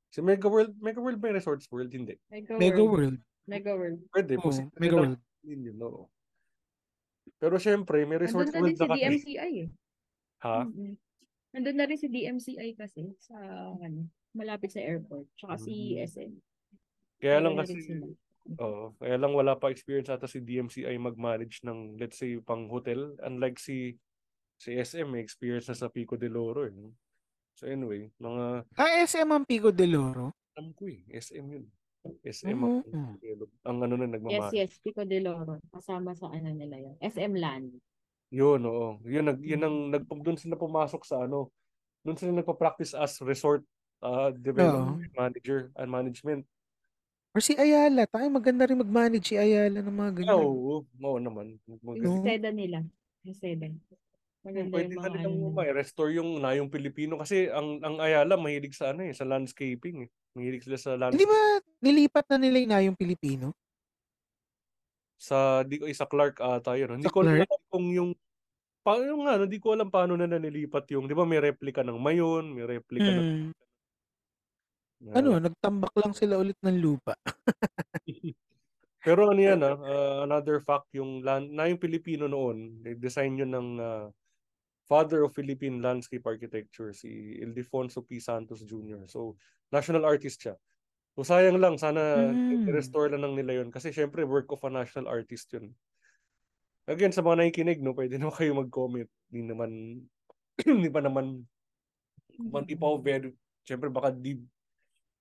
Si Mega World, Mega World ba yung Resorts World? Hindi. Mega, Mega World. World. Mega World. Pwede, posible Mega World. yun yun, oo. Pero syempre, may Nandun Resorts na din World si na kasi. DMCI eh. Ha? Mm-mm. Nandun na rin si DMCI kasi sa ano, malapit sa airport. Tsaka si Mm. SM. Kaya lang na kasi, rin sila. Oo. Kaya lang wala pa experience ata si DMCI mag-manage ng let's say pang hotel unlike si si SM may experience na sa Pico de Loro eh. no? So anyway, mga Ah, SM ang Pico de Loro? alam ko eh, SM yun. SM ang, Oo. ang ano na Yes, nagmamanage. yes. Pico de Loro. Kasama sa ano nila yun. SM Land. Yun, oo. Yun, nag, yun ang, nag, doon sila pumasok sa ano, doon sila nagpa-practice as resort uh, development manager and management. Or si Ayala. Tayo maganda rin mag-manage si Ayala ng mga ganyan. oo, oo naman. Yung Magaling. seda nila. Yung seda. Maganda Pwede yung na nilang ano. ma-restore yung na yung Pilipino kasi ang ang Ayala mahilig sa ano eh, sa landscaping eh. Mahilig sila sa Hindi landscape ba nilipat na nila na yung Pilipino? sa di ko eh, sa Clark ata yun. Hindi ko alam kung yung paano yung nga, hindi ko alam paano na nililipat yung, di ba may replica ng Mayon, may replica ng Hmm. na- Ano, nagtambak lang sila ulit ng lupa. Pero ano yan ah, uh, another fact yung land, na yung Pilipino noon, design yun ng ah, father of Philippine landscape architecture si Ildefonso P. Santos Jr. So, national artist siya. So, sayang lang. Sana Mm. i-restore lang ng nila yun. Kasi syempre, work of a national artist yun. Again, sa mga nakikinig, no, pwede naman kayo mag-comment. Hindi naman, hindi pa naman, man, di pa ako very, syempre baka di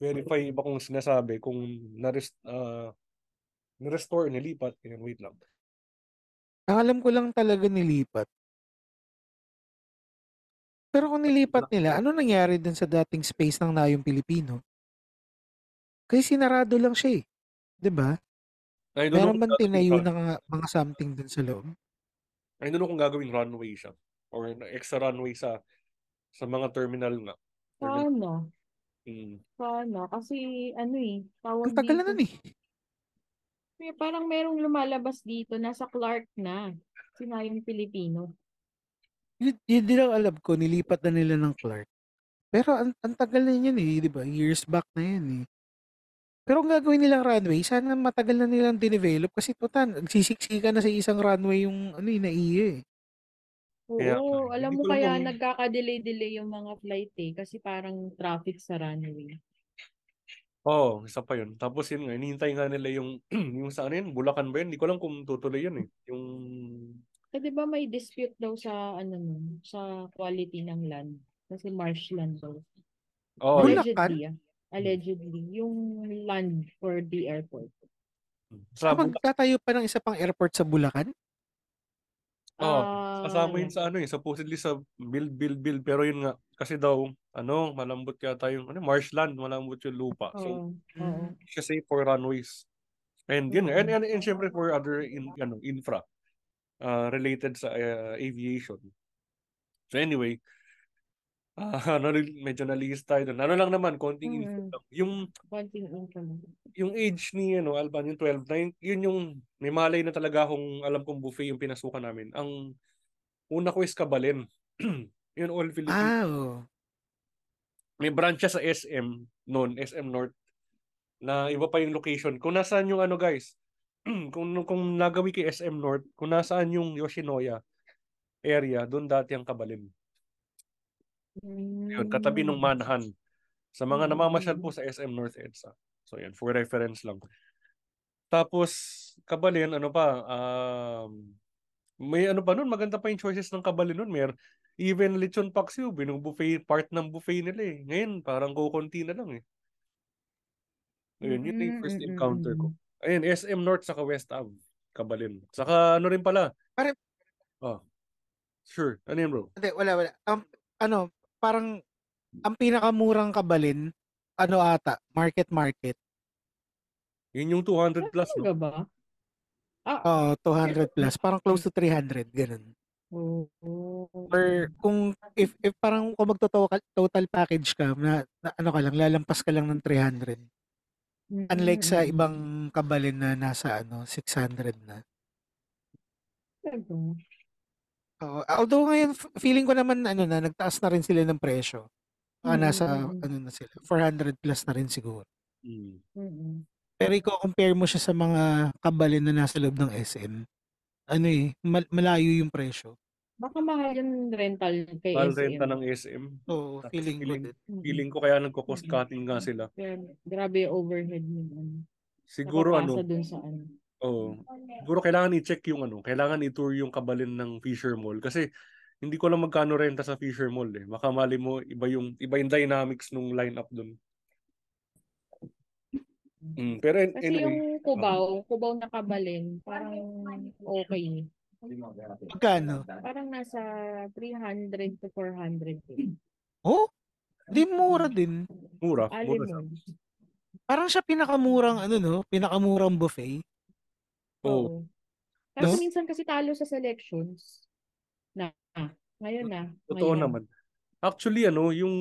verify iba kong sinasabi kung na-rest, ah, na-restore, nilipat. Ayan, wait lang. Ang alam ko lang talaga nilipat. Pero kung nilipat nila, ano nangyari dun sa dating space ng Nayong Pilipino? Kasi sinarado lang siya eh. 'Di ba? I don't know Meron kung bang gagawing tinayo run- na mga, mga something dun sa loob? I don't know kung gagawing runway siya. Or na- extra runway sa sa mga terminal nga. Terminal. Paano? Mm. Paano? Kasi ano eh, tawag Ang tagal na dito. nun eh. May- Parang merong lumalabas dito, nasa Clark na. Sinayong Pilipino. Yun, yun din ang alam ko, nilipat na nila ng Clark. Pero ang, ang tagal na yun eh, di ba? Years back na yun eh. Pero ang gagawin nilang runway, sana matagal na nilang dinevelop kasi tutan, nagsisiksika na sa isang runway yung ano yung naiya eh. Kaya nga, Oo, alam hindi mo ko alam kaya nagkaka-delay-delay yung mga flight eh. Kasi parang traffic sa runway. Oo, isa pa yun. Tapos yun nga, hinihintay nga nila yung, yung sa ano yun, Bulacan ba yun? Hindi ko alam kung tutuloy yun eh. Yung Eh, di ba may dispute daw sa ano nun, sa quality ng land? Kasi marshland daw. Oh, Bulacan? Allegedly, ah. Allegedly, yung land for the airport. sa Ah, magtatayo pa ng isa pang airport sa Bulacan? Oh, Ah, kasama yun sa ano eh, supposedly sa build, build, build. Pero yun nga, kasi daw, ano, malambot yata yung, ano, marshland, malambot yung lupa. So, Oo, oo. safe for runways. And yun, and, and, and syempre for other in, ano, infra uh, related sa uh, aviation. So anyway, ah ano, medyo na-list tayo doon. Ano lang naman, konting info Mm. lang. Yung, Konting income. yung age ni ano, Alban, yung 12, na yun, yun yung, may malay na talaga akong alam kong buffet yung pinasukan namin. Ang una ko is Kabalin. yun all Filipino. Ah, oo. may branch siya sa SM noon, SM North, na iba pa yung location. Kung nasaan yung ano guys, kung, kung nagawi kay SM North, kung nasaan yung Yoshinoya area, doon dati ang Kabalin. Yun, katabi ng Manhan. Sa mga Mm. namamasyal po sa SM North EDSA. So yan, for reference lang. Tapos, Kabalin, ano pa, um, may ano pa nun, maganda pa yung choices ng Kabalin nun. Mer, even lechon paksiw, binong buffet, part ng buffet nila eh. Ngayon, parang kukunti na lang eh. Ayun, yun yung first Mm, mm, encounter ko. mm. Ayun, SM North saka West Ave, Kabalin. Saka ano rin pala. Pare- Oh. Sure. Ano yun bro? Hindi, wala, wala. Um, ano, parang, ang pinakamurang kabalin, ano ata, market market. Yun yung 200 plus, no? ba? Ah, Oh, 200 plus. Parang close to 300, ganun. oo. Or kung, if, if parang kung magto-total total package ka, na, na ano ka lang, lalampas ka lang ng 300. Unlike sa ibang kabalin na nasa ano, 600 na. Oo. although ngayon, feeling ko naman, ano na, nagtaas na rin sila ng presyo. Baka Mm, nasa, mm, mm. ano na sila, 400 plus na rin siguro. Mm. Mm-mm. Pero i-compare mo siya sa mga kabalin na nasa loob ng SM, ano eh, mal- malayo yung presyo. Baka mahal yung rental kay Mahal SM. renta ng SM. Oo, Tapos feeling ko feeling, din. Mm-mm. feeling ko kaya nagko-cost cutting nga sila. Kaya grabe yung overhead yun. Ano. Siguro Nakapasa ano, dun sa ano. Oh, siguro kailangan i-check yung ano, kailangan i-tour yung kabalin ng Fisher Mall kasi hindi ko lang magkano renta sa Fisher Mall eh. Baka mali mo iba yung iba yung dynamics nung lineup doon. Mm, pero an- Kasi anyway, yung Cubao, Cubao na kabalin, parang okay. Magkano? Parang nasa 300 to 400 din. Oh, di mura din. mura, Ali mura. Parang siya pinakamurang, ano no, pinakamurang buffet. Oo. Oo. Kasi No? minsan kasi talo sa selections. Na, ah, ngayon na. Totoo ngayon. naman. Actually ano, yung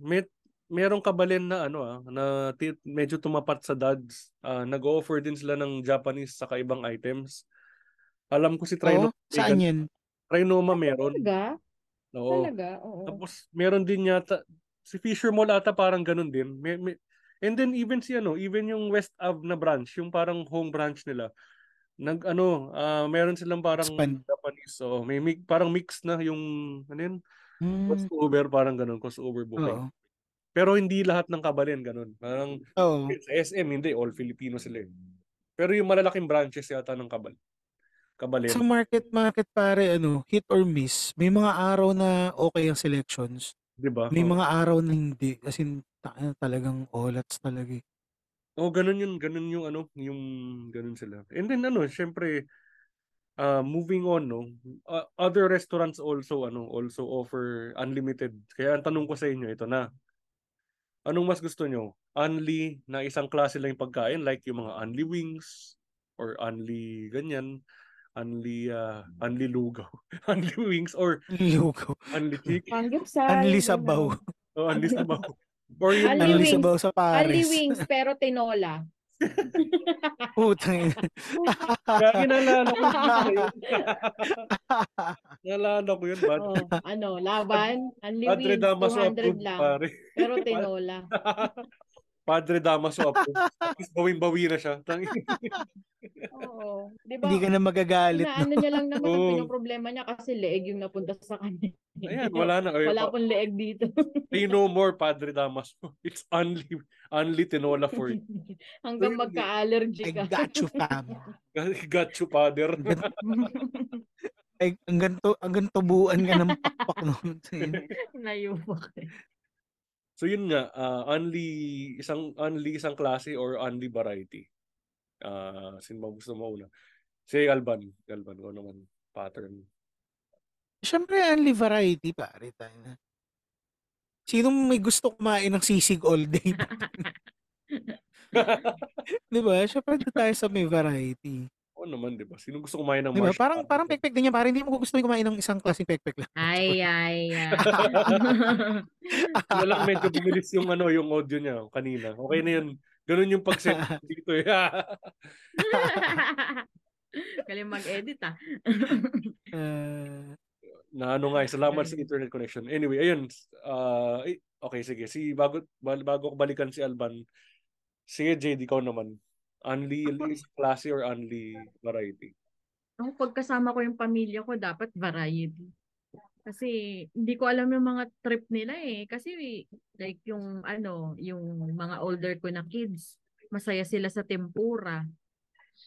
may merong kabalin na ano ah, na ti- medyo tumapat sa dads. Ah, nag-offer din sila ng Japanese sa ibang items. Alam ko si Oo, Trinoma. may saan yan? Trinoma meron. Talaga? Oo. Talaga? Oo. Tapos meron din yata si Fisher Mall ata parang ganun din. May, may, and then even si ano, even yung West Ave na branch, yung parang home branch nila. Nag ano, ah meron silang parang Expand. Japanese. So may mi- parang mix na yung ano yun, Hmm, crossover parang ganun, crossover buffet. oo. Pero hindi lahat ng kabalin ganun. Parang Oo. sa SM hindi all Filipino sila. eh. Pero yung malalaking branches yata ng kabal. Kabalin. Sa market market pare ano, hit or miss. May mga araw na okay ang selections. 'Di ba? May Oo. mga araw na hindi. As in, ta- ano, talagang olats talaga eh. Oh, ganun yun, ganun yung ano, yung ganun sila. And then ano, syempre uh, moving on no, uh, other restaurants also ano, also offer unlimited. Kaya ang tanong ko sa inyo ito na. Anong mas gusto nyo? Only na isang klase lang yung pagkain like yung mga only wings or only ganyan, only uh, only lugaw, only wings or Lugaw. only chicken, ganun. sabaw. o only sabaw. Or yung Only Anli wings. sabaw sa Only pares. wings, pero tinola. Putang ina. Kaya inalala ko yun. Nalala ko yun, bad. oh, ano, laban, only Padre wings, Damaso 200 approved, lang. pare. Pero tinola. Padre Damaso approved. Tapos bawing-bawi na siya. Oo. Di ba? Hindi ka na magagalit. Na No? ano niya lang naman ang Oo. pinoproblema niya kasi leeg yung napunta sa kanya. Ayan, wala na. Ay, Wala pa- pong leeg dito. Say no more, Padre Damaso. It's only only tinola for you. Hanggang magka-allergy I ka. got you, fam. Got you, Father. Ay, hanggang, to, hanggang tubuan ka ng pakpak noon. Nayubak eh. So yun nga, ah, only isang only isang klase or only variety. Ah, sino ba gusto mo una? Si Alban, Alban ko naman pattern. Siyempre, only variety, pare. Tayo na. Sinong may gusto kumain ng sisig all day? di ba? Siyempre, tayo sa may variety. Oo naman, di ba? Sino gusto kumain ng Di ba? marshmallow? Parang, parang pekpek din yan. Parang hindi mo gusto kumain ng isang klaseng pekpek lang. Ay, ay, ay. Wala lang medyo bumilis yung ano, yung audio niya kanina. Okay na yun. Ganun yung pag-set dito eh. Galing mag-edit ah. Uh, na ano nga, eh, salamat sa internet connection. Anyway, ayun. eh, okay, sige. Si bago bago ko balikan si Alban. Sige, JD, ikaw naman. Only only klase or only variety? Ako pagkasama ko yung pamilya ko, dapat variety. Kasi hindi ko alam yung mga trip nila eh. Kasi like yung ano, yung mga older ko na kids, masaya sila sa tempura.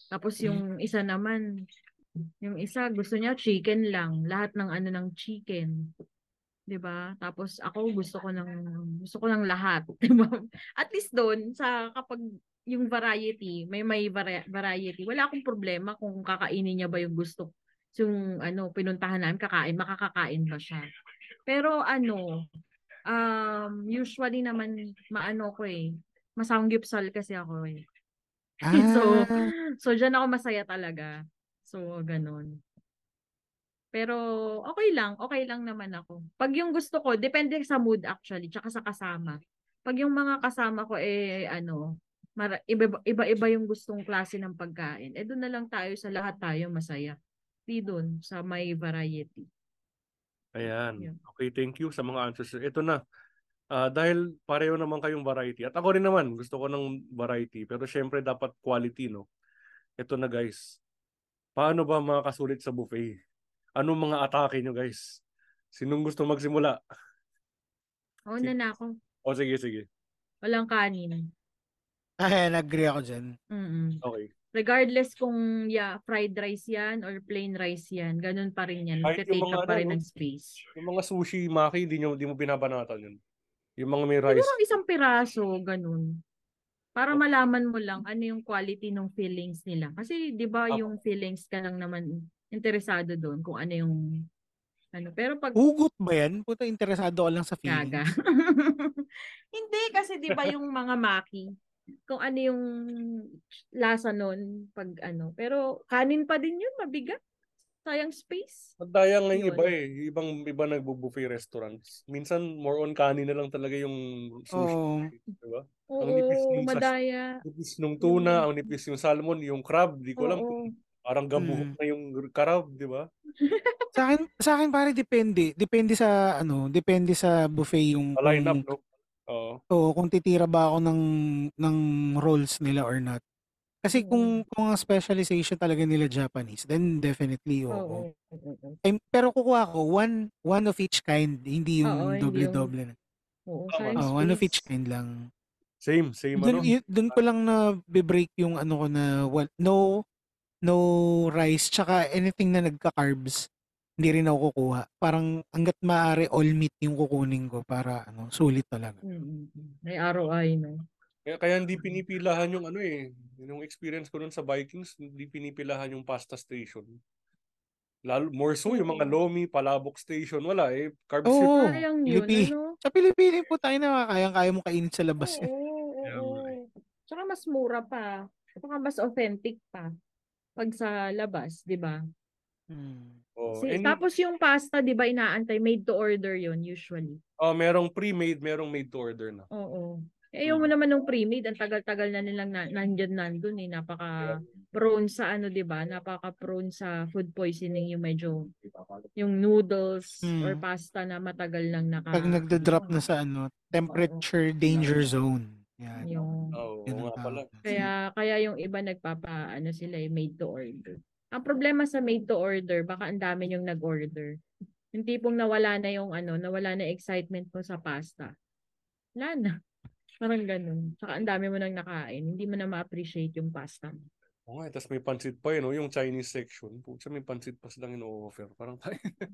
Tapos yung isa naman, yung isa gusto niya chicken lang, lahat ng ano ng chicken. 'Di ba? Tapos ako gusto ko ng gusto ko ng lahat, 'di ba? At least doon sa kapag yung variety, may may vari- variety. Wala akong problema kung kakainin niya ba yung gusto. Yung ano, pinuntahan namin kakain, makakakain ba siya. Pero ano, um usually naman maano ko eh. Masanggipsal kasi ako eh. so ah, so diyan ako masaya talaga. So ganun. Pero okay lang, okay lang naman ako. Pag yung gusto ko, depende sa mood actually, tsaka sa kasama. Pag yung mga kasama ko eh ano, iba-iba yung gustong klase ng pagkain. Eh doon na lang tayo sa lahat tayo masaya. Di doon sa may variety. Ayan. Yeah. Okay, thank you sa mga answers. Ito na. Ah, dahil pareho naman kayong variety. At ako rin naman, gusto ko ng variety. Pero syempre dapat quality, no? Ito na guys. Paano ba makakasulit sa buffet? Anong mga atake nyo guys? Sinong gusto magsimula? Oo na na ako. O sige, sige. Walang kanin. Ay, nag-agree ako dyan. Mm-mm. Okay. Regardless kung yeah, fried rice yan or plain rice yan, ganun pa rin yan. Kahit yung mga up pa ano, rin ng space. Yung mga sushi, maki, di, nyo, di mo binabanatan yun. Yung mga may rice. Siguro isang piraso, ganun. Para malaman mo lang ano yung quality ng feelings nila. Kasi 'di ba yung feelings ka lang naman interesado doon kung ano yung ano. Pero pag Hugot ba yan? Puta, interesado ka lang sa feelings. gaga. Hindi kasi 'di ba yung mga maki kung ano yung lasa nun pag ano. Pero kanin pa din yun, mabigat. Sayang space. Madaya nga yung Yun. iba eh. Ibang iba nagbo-buffet restaurants. Minsan more on kanin na lang talaga yung sushi. Oo. Diba? Oo, nipis nung sa- madaya. Nipis nung tuna, ang nipis yung salmon, yung crab, di ko alam. Oo. Parang gabuhok Mm. na yung crab, di ba? Sa akin, sa akin pare depende. Depende sa ano, depende sa buffet yung Sa line up, kung, no? Oo. oo, kung titira ba ako ng ng rolls nila or not. Kasi kung kung ang specialization talaga nila Japanese, then definitely oo. Oo. oo. Ay, pero kukuha ko one one of each kind, hindi yung hindi doble-doble. na. Oo, Tama. Oh, one of each kind lang. Same, same ano. Doon, y- doon ko lang na break yung ano ko na well, no no rice tsaka anything na nagka-carbs. Hindi rin ako kukuha. Parang hangga't maaari all meat yung kukunin ko para ano, sulit talaga. Mm, May ROI, no? Kaya, kaya hindi pinipilahan yung ano eh. Yung experience ko nun sa Vikings, hindi pinipilahan yung pasta station. Lalo, more so yung mga Lomi, Palabok station, wala eh. Carbs yun. Oo, Sayang yun, Pilipi- ano? Sa Pilipinas po tayo na kayang-kaya mo kainin sa labas. eh. Oo, Yeah, oo. Tsaka mas mura pa. Tsaka mas authentic pa. Pag sa labas, di ba? Hmm. Oh, Si- and- tapos yung pasta, di ba, inaantay, made to order yun usually. oh, merong pre-made, merong made to order na. Oo. Eh, yung mo naman ng pre-made, ang tagal-tagal na nilang na, nandyan nandun eh. Napaka prone sa ano, di ba? Napaka prone sa food poisoning yung medyo, yung noodles Hmm. or pasta na matagal lang naka... Pag nagda-drop na sa ano, temperature danger zone. Yan. Yung, Oo, Yun ang nga pala. Kaya kaya yung iba nagpapa ano sila eh, made to order. Ang problema sa made to order, baka ang dami yung nag-order. Yung tipong nawala na yung ano, nawala na excitement mo sa pasta. Wala na. Parang ganun. Saka ang dami mo nang nakain, hindi mo na ma-appreciate yung pasta mo. Oo nga, tapos may pansit pa yun, no? yung Chinese section. Pucha, may pansit pa silang ino-offer. Parang tayo.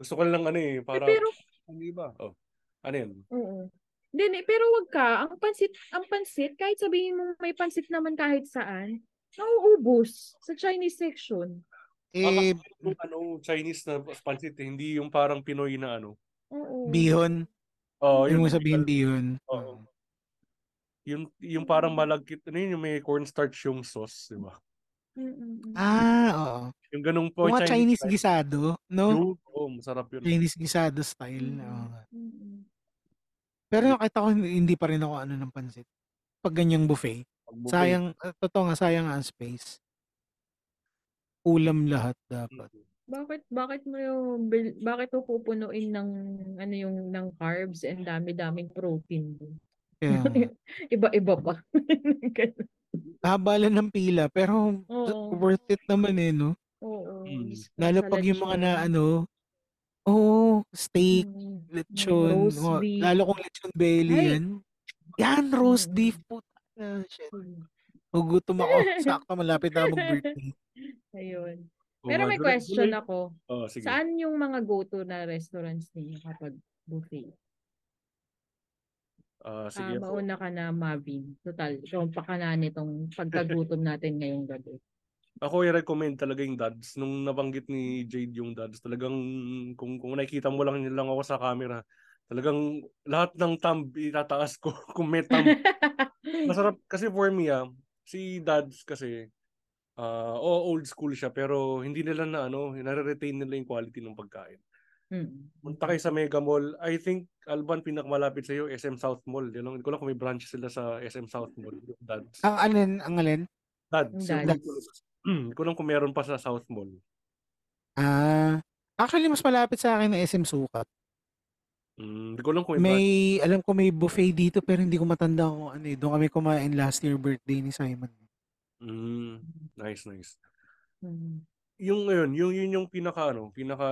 Gusto ko lang ano eh, Eh, para, pero, hindi ba? Oh, ano yun? oo. Hindi, pero wag ka. Ang pansit, ang pansit, kahit sabihin mo may pansit naman kahit saan, nauubos sa Chinese section. Eh, Yung ano, Chinese na pansit, eh, hindi yung parang Pinoy na ano. Oo. bihon. Oh, Yung mo sabihin bihon. Oo. Yung, yung parang malagkit, ano yun, yung may cornstarch yung sauce, di ba? Mm-mm. Ah, oo. Yung ganung po, Mga Chinese style. gisado, no? Yun, Oo, masarap yun. Chinese gisado style. nga. Mm-mm. Pero nakita ko hindi hindi pa rin ako ano ng pansit. Pag ganyang buffet. Sayang, uh, totoo nga, sayang ang space. Ulam lahat dapat. Bakit bakit mo yung bil- bakit mo pupunuin ng ano yung ng carbs and dami-daming protein dun? Kaya, nga. Iba-iba pa. Ganun. haba lang ng pila, pero Oo. worth it naman eh, no? Oo. Mm. Lalo pag yung mga na ano, oh, steak, Mm. lechon, roast beef. lalo kung lechon belly Ay! yan. Yan, roast Mm. beef. Puta na, shit. Mm. Magutom ako. Sakto, malapit na mag-birthday. Ayun. Oo Pero may question ako. Oh, sige. Saan yung mga go-to na restaurants ninyo kapag buffet? Ah, Ah, sige. mauna ka na, Mavin. Total, ikaw ang pakana nitong pagkagutom natin ngayong gabi. Ako i-recommend talaga yung dads. Nung nabanggit ni Jade yung dads, talagang kung, kung nakikita mo lang lang ako sa camera, talagang lahat ng thumb itataas ko kung may thumb. Masarap kasi for me ah, si dads kasi ah oo, old school siya pero hindi nila na ano, nare-retain nila yung quality ng pagkain. Mm. Punta kayo sa Mega Mall. I think Alban pinakamalapit sa iyo SM South Mall. Yun, lang. hindi ko lang kung may branch sila sa SM South Mall. Dads. Ang alin, ang alin? Dads. Dads. Hmm, Hindi ko lang kung meron pa sa South Mall. Ah, actually, mas malapit sa akin na SM Sukat. Hmm, Hindi ko lang kung may, branch. May, alam ko may buffet dito pero hindi ko matanda kung ano eh. Doon kami kumain last year birthday ni Simon. Hmm, Nice, nice. Mm. Yung ngayon, yung yun yung pinaka ano, pinaka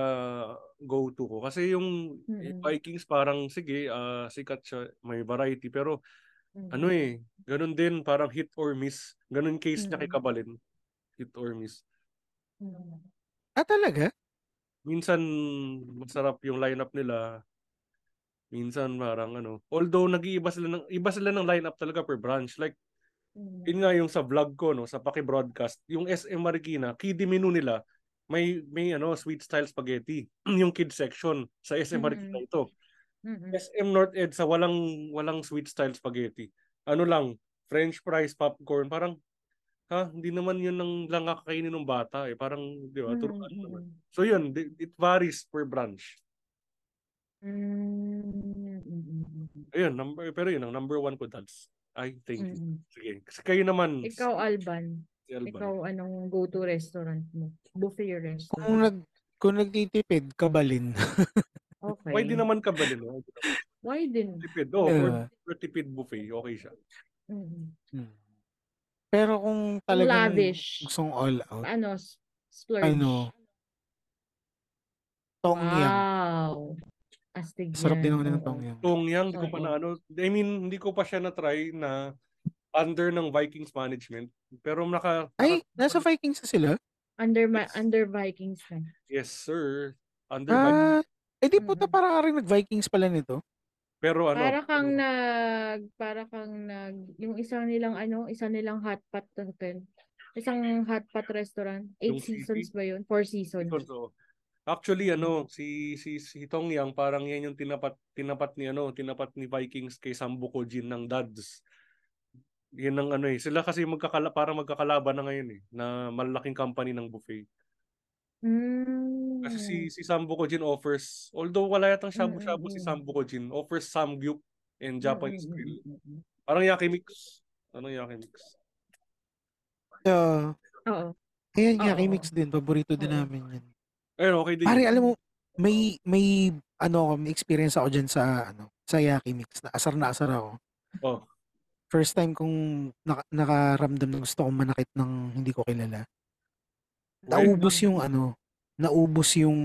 go to ko kasi yung Mm-mm. Vikings parang sige, ah, sikat siya, may variety pero Mm. ano eh, ganun din parang hit or miss. Ganun case niya kay Mm. Kabalin. Hit or miss. Mm. Ah, talaga? minsan masarap yung lineup nila. Minsan parang ano, although nag-iiba sila ng iba sila ng lineup talaga per branch. Like Mm. yun nga yung sa vlog ko no, sa paki-broadcast, yung SM Marikina, kiddie menu nila may may ano sweet style spaghetti yung kids section sa SM Marikina Mm. ito. Mm-mm. SM North Ed sa walang walang sweet style spaghetti. Ano lang, french fries, popcorn, parang ha, hindi naman yun ang lang kakainin ng bata eh. Parang, di ba, turuan Mm, naman. mm, So yun, it varies per branch. Mm, mm, mm, mm. Ayun, number, pero yun, ang number one ko. Ay, thank you. Mm. Sige. Kasi kayo naman, Ikaw, Alban. si Alban. Ikaw, anong go-to restaurant mo? Buffet Kung restaurant. nag kung nagtitipid, kabalin. Okay. Pwede naman ka ba din, no? Why din? Tipid. Oh, Yeah. for tipid buffet, okay siya. Mm. Hmm. Pero kung Kung talagang lavish. gustong all out, Ano? Splurge. ano, tongyang. Wow. Astig Sarap din naman ng tongyang. Tong yang, hindi ko pa na ano, I mean, hindi ko pa siya na-try na under ng Vikings management. Pero naka, Ay, naka- nasa Vikings na sila? Under ma- under Vikings na. yes sir, under Vikings. Ah, eh di puta Mm-mm. para rin nag-Vikings pala nito. Pero ano, Para kang nag para kang nag yung isang nilang ano, isang nilang hotpot hotel. Isang hotpot restaurant. Eight Yung city? seasons ba yun? Four seasons. Season, so, Actually ano, si si si Tong Yang parang yan yung tinapat tinapat ni ano, tinapat ni Vikings kay Sambuco Jin ng Dads. Yan ang ano eh. Sila kasi magkakala para magkakalaban na ngayon eh na malaking company ng buffet. Mm. Kasi si si Sambuco Jin offers although wala yatang shabu-shabu si Mm, mm, mm. Sambuco Jin, offers samgyup and Japanese Mm, mm, grill. mm, mm, mm. Parang yakimix. Ano yakimix? Yeah. Oo. Ayan, Oo. Yaki Mix din. Paborito din namin yan. Ayun, okay din. Pare, yun. alam mo, may, may, ano, ako, may experience ako dyan sa, ano, sa Yaki Mix. Na asar na asar ako. Oh. First time kong naka, nakaramdam na gusto kong manakit ng hindi ko kilala. Naubos yung, ano, naubos yung,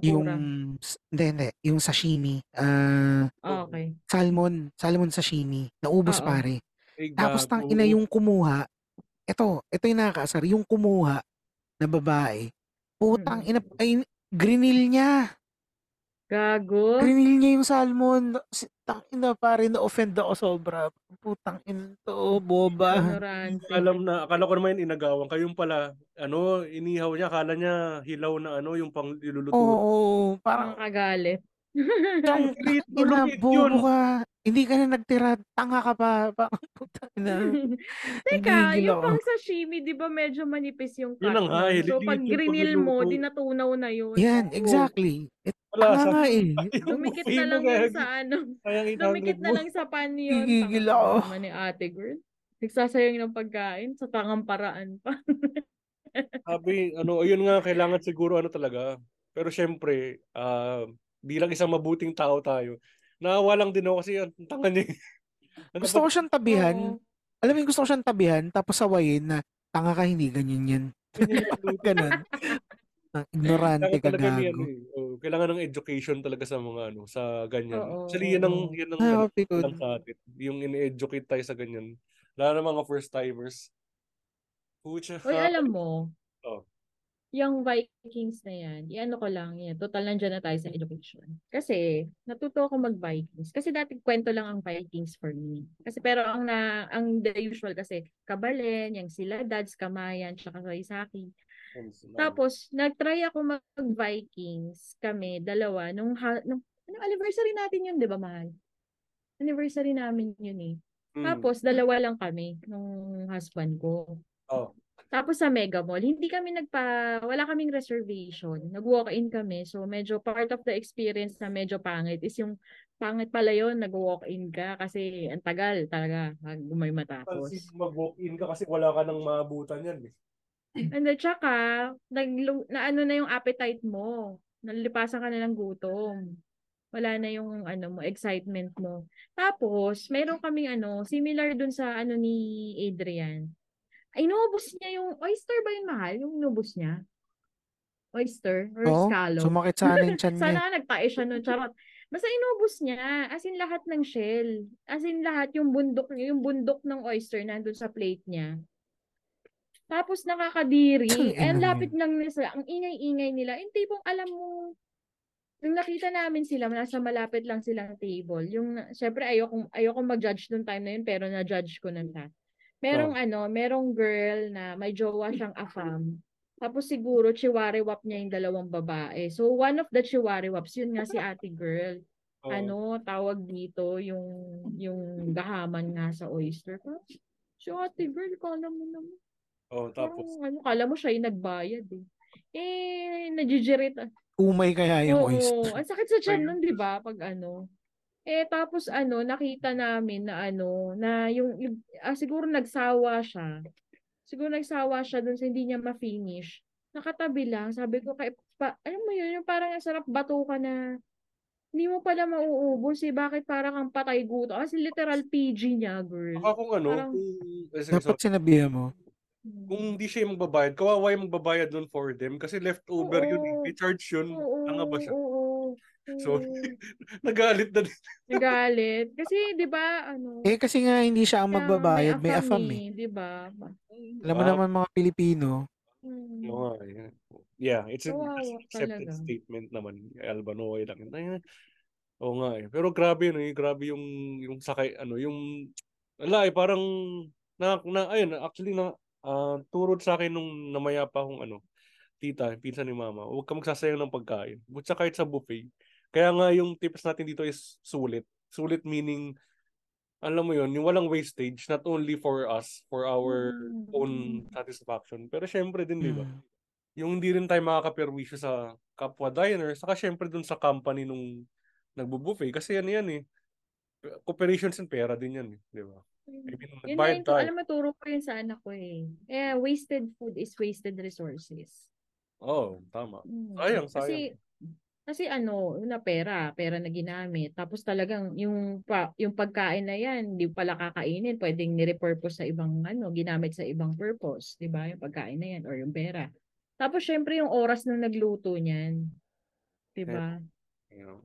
yung, Tempura. s- hindi, hindi, yung sashimi. Ah, Ah, okay. salmon, salmon sashimi. Naubos Oo. pare. Ay, Tapos tang ina yung kumuha, Ito, ito yung nakakaasar. Yung kumuha na babae, putang ina, ay, grinil niya. Gago. Grinil niya yung salmon. Tang ina pare, na-offend ako sobra. Putang ina to, boba. Ignorante. Alam na, akala ko naman yun inagawan. Kayong pala, ano, inihaw niya, akala niya hilaw na ano, yung pang iluluto. Oo, parang Nakakagalit. Tang Lit, ina, lupit bobo yun. ka. Hindi ka na nagtira, tanga ka pa. Parang putang ina. Teka, Nagigil yung ako. pang sashimi, di ba medyo manipis yung cut Yun na nga, eh, So, lilit pag yung grinil mo, pagluluto. di natunaw na yun. Yan, exactly. Eh, Wala, tanga sa- nga eh. Dumikit na lang yun sa ano. Sayang 800 Dumikit na lang sa pan yun. Gigigil Tanga ako. naman ni ate girl. Nagsasayang ng pagkain sa tangang paraan pa. Sabi, ano, ayun nga, kailangan siguro ano talaga. Pero syempre, ah, bilang isang mabuting tao tayo, naawa lang din ako kasi ang tanga niya. eh. Ano Gusto ba- ko siyang tabihan. Oo. Alam mo gusto ko siyang tabihan, tapos sawayin na, tanga ka, hindi ganyan yan. ganyan yung luto. Ganun. Ang ignorante ka gago. eh. Oh, kailangan ng education talaga sa mga ano, sa ganyan. Oo, Actually, yan ang, yan ang Ay, ano, lang sa atin. Yung in-educate tayo sa ganyan. Lalo na mga first timers. Pucha. Uy, alam mo, Oh. Yung Vikings na yan, iano ko lang yan, total nandyan na tayo sa education. Kasi, natuto ako mag-Vikings. Kasi dati kwento lang ang Vikings for me. Kasi pero ang na ang the usual kasi Kabalen, yung sila Dads, Kamayan, tsaka Saisaki. Tapos, nag-try ako mag-Vikings kami, dalawa, nung, ha- nung ano, anniversary natin yun, di ba, mahal? Anniversary namin yun eh. Mm. Tapos, dalawa lang kami nung husband ko. Oh. Tapos sa Mega Mall, hindi kami nagpa, wala kaming reservation. Nag-walk-in kami. So medyo part of the experience na medyo pangit is yung pangit pala yun, nag-walk-in ka kasi ang tagal talaga bago may matapos. Kasi mag-walk-in ka kasi wala ka nang maabutan yan. Eh. And then tsaka, nag, na ano na yung appetite mo. Nalilipasan ka na ng gutom. Wala na yung ano mo, excitement mo. Tapos, meron kaming ano, similar dun sa ano ni Adrian. Ay, inubos niya yung oyster ba yun mahal? Yung inubos niya? Oyster or Oo, scallop? sumakit sana yung tiyan niya. Sana nagtae siya nun. Charot. Basta inubos niya. As in lahat ng shell. As in lahat yung bundok, yung bundok ng oyster nandun sa plate niya. Tapos nakakadiri. Tangina And mo lapit lang nila sila. Ang ingay-ingay nila. Yung tipong alam mo, nung nakita namin sila, nasa malapit lang silang table. Yung, syempre, ayoko, ayoko mag-judge nung time na yun, pero na-judge ko na siya. Merong ano, merong girl na may jowa siyang afam. Tapos siguro, chiwariwap niya yung dalawang babae. So, one of the chiwariwaps, yun nga si ate girl. Oo. Ano, tawag dito, yung, yung gahaman nga sa oyster. Parang, Si ate girl, kala mo naman. Oh, tapos. Parang, ano, kala mo siya yung nagbayad eh. Eh, najijirit. Umay kaya yung Oo, oyster. ang sakit sa tiyan nun, di ba? Pag ano. Eh, tapos ano, nakita namin na ano, na yung, ah, siguro nagsawa siya. Siguro nagsawa siya dun sa hindi niya ma-finish. Nakatabi lang. Sabi ko, kay, pa, alam mo yun, yung parang ang sarap bato ka na hindi mo pala mauubos eh. Bakit parang kang patay guto? Kasi literal PG niya, girl. Baka kung ano, Parang- kung, eh, sige, Dapat sorry. sinabihan mo. kung hindi siya yung magbabayad, kawawa yung magbabayad nun for them kasi leftover yun. eh. Oo. May charge yun. Oo, Tanga ba siya? oo, So, oo. nagalit na din. Nagalit. Kasi, di ba, ano, Eh kasi nga hindi siya ang magbabayad, may afam afam eh. Di ba? Alam mo naman mga Pilipino, Mm. Nga, eh. Yeah, it's an Kawawa accepted talaga. statement naman. Albanoy lang. Oo nga eh. Pero grabe yun eh. Grabe yung, yung sakay, ano, yung, ala eh, parang, na, na, ayun, actually, na, ah, turod sa akin nung namaya pa akong, ano, tita, pinsan ni mama, huwag ka magsasayang ng pagkain. Butsa kahit sa buffet. Kaya nga yung tips natin dito is sulit. Sulit meaning, alam mo yun, yung walang wastage, not only for us, for our Mm. own satisfaction, pero syempre din, di ba? mm, Yung hindi rin tayo makakaperwisyo sa kapwa diner, saka syempre dun sa company nung nagbo-buffet, kasi yan yan eh. Cooperations and pera din yan eh, di ba? I mean, Yun na yun, alam mo, turo ko yun sa anak ko eh. Eh, wasted food is wasted resources. Oh, tama. Mm. Sayang, sayang. kasi ano, una pera, pera na ginamit. Tapos talagang yung pa, yung pagkain na yan, hindi pala kakainin, pwedeng ni-repurpose sa ibang ano, ginamit sa ibang purpose, 'di ba? Yung pagkain na yan or yung pera. Tapos syempre yung oras ng nagluto niyan. 'Di ba?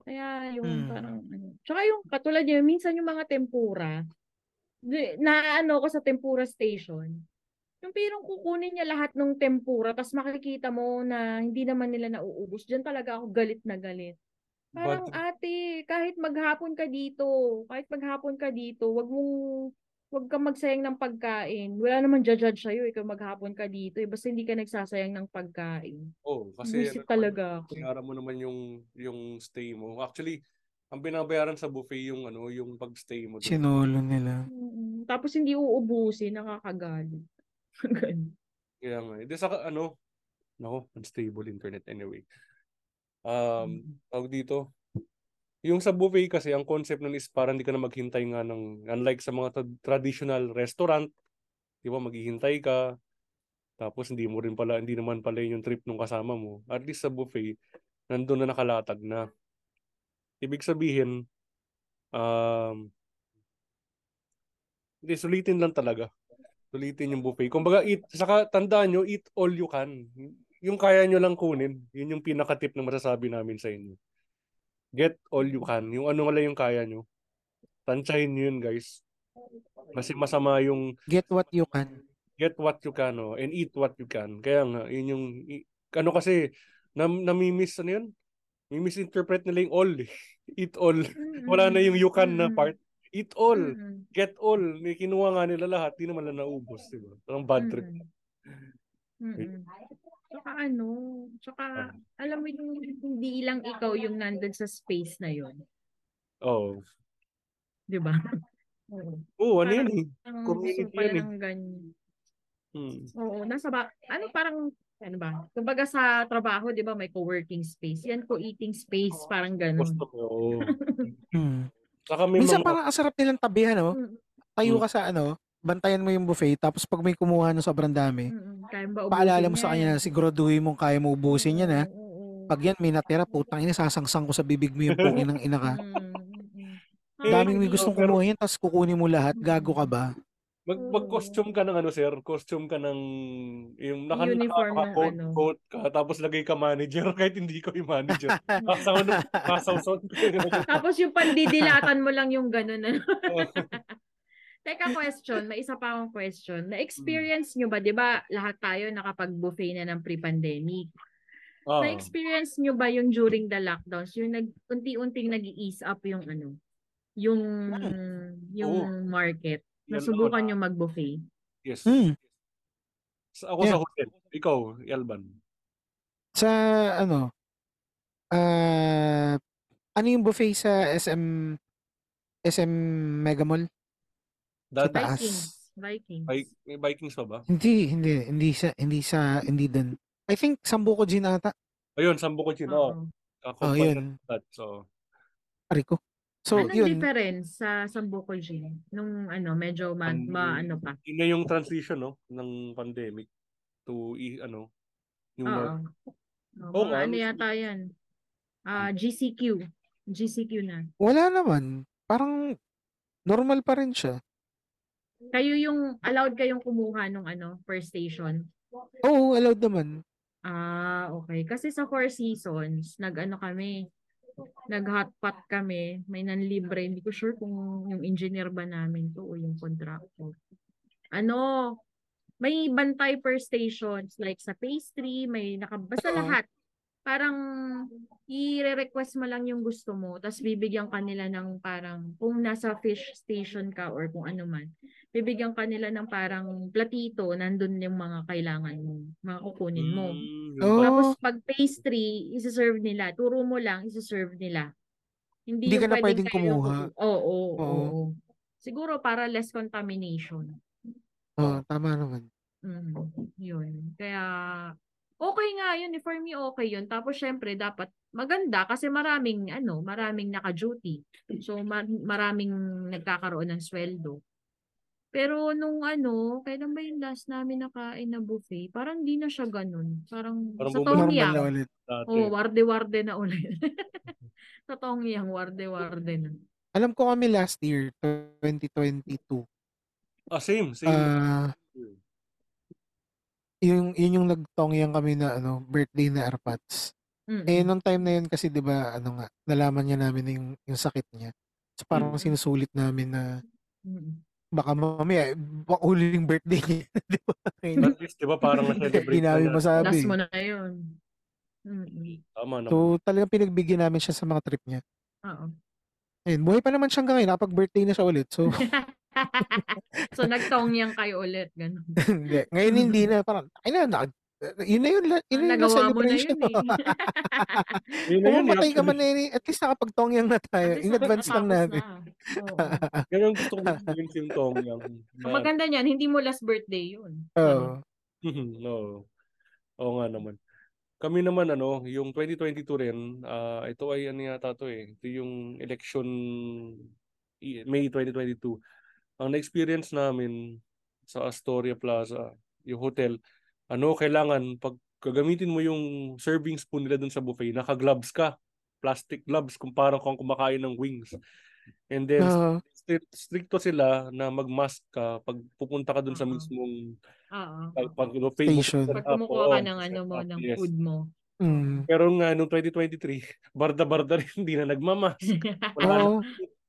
Kaya yung Hmm. parang ano. Tsaka yung katulad niya, minsan yung mga tempura, di- naano ko sa tempura station. Yung pirong kukunin niya lahat ng tempura, tapos makikita mo na hindi naman nila nauubos. Diyan talaga ako galit na galit. Parang Bad- ate, kahit maghapon ka dito, kahit maghapon ka dito, wag mong wag kang magsayang ng pagkain. Wala naman judge sa'yo, ikaw maghapon ka dito. Eh, basta hindi ka nagsasayang ng pagkain. Oh, kasi Buisit ano naman, talaga ako. Sinara mo naman yung yung stay mo. Actually, ang binabayaran sa buffet yung ano, yung pag-stay mo doon. Sinolo nila. Mm, Tapos hindi uubusin, nakakagalit. Kaya nga. Hindi sa ano, nako, unstable internet anyway. Um, tawag dito. Yung sa buffet kasi, ang concept nun is parang hindi ka na maghintay nga ng, unlike sa mga tra- traditional restaurant, di ba, maghihintay ka, tapos hindi mo rin pala, hindi naman pala yun yung trip nung kasama mo. At least sa buffet, nandun na nakalatag na. Ibig sabihin, um, hindi, sulitin lang talaga. Sulitin yung buffet. Kumbaga, eat, saka tandaan nyo, eat all you can. Yung kaya nyo lang kunin, yun yung pinaka-tip na masasabi namin sa inyo. Get all you can. Yung ano wala yung kaya nyo. Tansyahin nyo yun, guys. Kasi masama yung Get what you can. get what you can oh, and eat what you can. Kaya nga, yun yung, ano kasi, nam, namimiss, ano yun? Mimisinterpret nila yung all. eh. Eat all. Wala na yung you can na part. Eat all. Mm-mm. Get all. May kinuha nga nila lahat. Di naman lang naubos. Diba? Parang bad trip. Mm-mm. Tsaka ano, tsaka alam mo yung hindi lang ikaw yung nandun sa space na yon, Oh. 'di ba? Oo. Oo, ano yun eh. Parang Community yun eh. ng ganyan. Hmm. Oo, nasa ba, ano parang ano ba? Kumbaga sa trabaho, 'di ba, may co-working space. Yan co-eating space, parang ganun. Gusto mo. Saka may Minsan mga- parang ang sarap nilang tabihan, no? Mm. Tayo Mm. ka sa ano, bantayan mo yung buffet, tapos pag may kumuha ng sobrang dami, ba paalala mo sa kanya na siguraduhin mong kaya mo ubusin yan, ha? Pag yan may natira, putang ina, sasangsang ko sa bibig mo yung pungin ng ina ka. Mm, Daming may gustong kumuha yan, tapos kukunin mo lahat, gago ka ba? Mag mag-costume ka ng ano sir, costume ka ng yung naka Uniform ng naka-coat ano. coat ka tapos lagay ka manager kahit hindi ko yung manager. Kasaw na kasaw Tapos yung pandidilatan mo lang yung ganun. Ano? Teka, question. May isa pa akong question. Na-experience nyo ba, di ba, lahat tayo nakapag-buffet na ng pre-pandemic. Ah. Na-experience nyo ba yung during the lockdowns, yung nag, unti-unting nag-ease up yung ano, yung, yung market. Nasubukan ako nyo mag-buffet. Yes. Hmm. Sa- Ako sa Yeah. hotel. Ikaw, Elban. Sa ano, ah, ano yung buffet sa SM, SM Mega Mall? Sa Dati, taas. Vikings. Vikings. May Vikings pa ba? Hindi, hindi, hindi sa, hindi sa, hindi dun. I think Sambuco Gin ata. Ayun, chin. Oo. Oh, Oh, yun. That, so, Ariko. So, Anong yun. difference sa Sambuco Gin? Nung ano, medyo ma, Um, ma- ano pa? yun na yung transition no ng pandemic to ano yung Oo. work. Oh, mga ano yata yan? Ah, GCQ. GCQ na. Wala naman. Parang normal pa rin siya. Kayo yung, allowed kayong kumuha nung ano, per station? Oo, allowed naman. Ah, okay. Kasi sa Four Seasons, nag-ano kami, nag-hotpot kami, may nanlibre. Hindi ko sure kung yung engineer ba namin to o yung contractor. Ano, may bantay per stations, like sa pastry, may naka, basta Oo. lahat. Parang i-request mo lang yung gusto mo, tapos bibigyan ka nila ng parang, kung nasa fish station ka or kung ano man, bibigyan ka nila ng parang platito, nandun yung mga kailangan mo, mga kukunin mo. Oh. Tapos pag pastry, isi-serve nila. Turo mo lang, isi-serve nila. Hindi, Hindi ka na pwedeng kayo yung kumuha. Oo, oo, Oo. oo. Siguro para less contamination. Oo, tama naman. Mm, yun. Kaya, okay nga yun. eh. For me, okay yun. Tapos, syempre, dapat maganda kasi maraming, ano, maraming naka-duty. So, ma- maraming nagkakaroon ng sweldo. Pero nung ano, kailan ba yung last namin nakain na buffet? Parang di na siya ganun. Parang, Parang sa Tongyang. Oo, warde-warde na ulit. sa Tongyang, warde-warde na. Alam ko kami last year, 2022. Ah, same, same. Ah, yung yun yung nagtongyang kami na ano, birthday na Arpats. Mm-mm. Eh nung time na yun kasi 'di ba ano nga, nalaman niya namin na yung yung sakit niya. So parang Mm. sinusulit namin na Mm-mm. baka mamaya, baka huling birthday niya. di ba? At least, di ba, parang na-celebrate na masabi. Last mo na yun. Mm-mm. Tama naman. So, talagang pinagbigyan namin siya sa mga trip niya. Oo. Ayun, buhay pa naman siya hanggang ngayon. Nakapag-birthday na siya ulit. So, so nagtongyang kayo ulit, ganun. hindi. Ngayon hindi na. Parang, ay na, na, yun na yun. Yun na yun na Nagawa mo na celebration. yun eh. Yun na Kung yun, ka man eh, at least nakapagtongyang na tayo. In advance lang natin. na. Oo. Ganyan gusto ko gawin si Tong yang. Ang maganda niyan, hindi mo last birthday yun. Oo. no. Oo nga naman. Kami naman ano, yung 2022 rin, ah, ito ay ano yata to eh. Ito yung election May 2022. Ang na-experience namin sa Astoria Plaza, yung hotel, ano, kailangan pag gagamitin mo yung serving spoon nila dun sa buffet, naka-gloves ka. Plastic gloves kung parang kung kumakain ng wings. And then, strict, stricto sila na mag-mask ka pag pupunta ka dun sa Oo. mismong Oo. pag, pag buffet mo Station. Pag set up, kumukuha ka ng ano mo, ng yes. food mo. Mm. Pero nga, nung 2023, barda-barda rin, hindi na nagmamask. Wala na.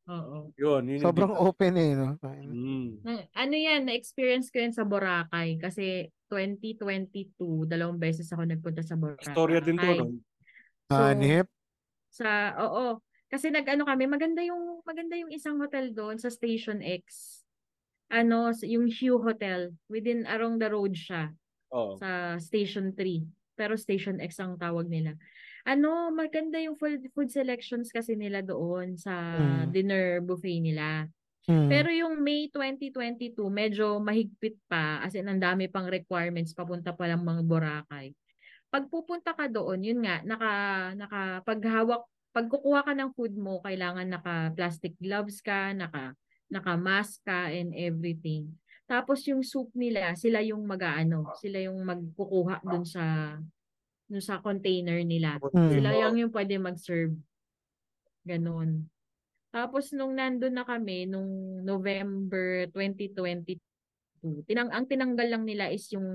Oo. Yun, yun yung Sobrang difference. open eh, no? Mm. Na- ano yan, na-experience ko yan sa Boracay kasi 2022, dalawang beses ako nagpunta sa Boracay. Storya din to, no? Hanip. Sa, oo. Kasi nag-ano kami, maganda yung, maganda yung isang hotel doon sa Station X. Ano, yung Hue Hotel. Within, along the road siya. Oo. Sa Station 3. Pero Station X ang tawag nila. Ano, maganda yung food, food selections kasi nila doon sa Mm. dinner buffet nila. Mm. Pero yung May 2022, medyo mahigpit pa. As in, ang dami pang requirements papunta pa lang mga Boracay. Pag pupunta ka doon, yun nga, naka, naka, paghawak, pag kukuha ka ng food mo, kailangan naka plastic gloves ka, naka, naka mask ka and everything. Tapos yung soup nila, sila yung mag-aano, sila yung magkukuha dun sa dun sa container nila. Mm. Sila yung yung pwede mag-serve. Ganon. Tapos nung nandun na kami, nung November 2022, tinang ang tinanggal lang nila is yung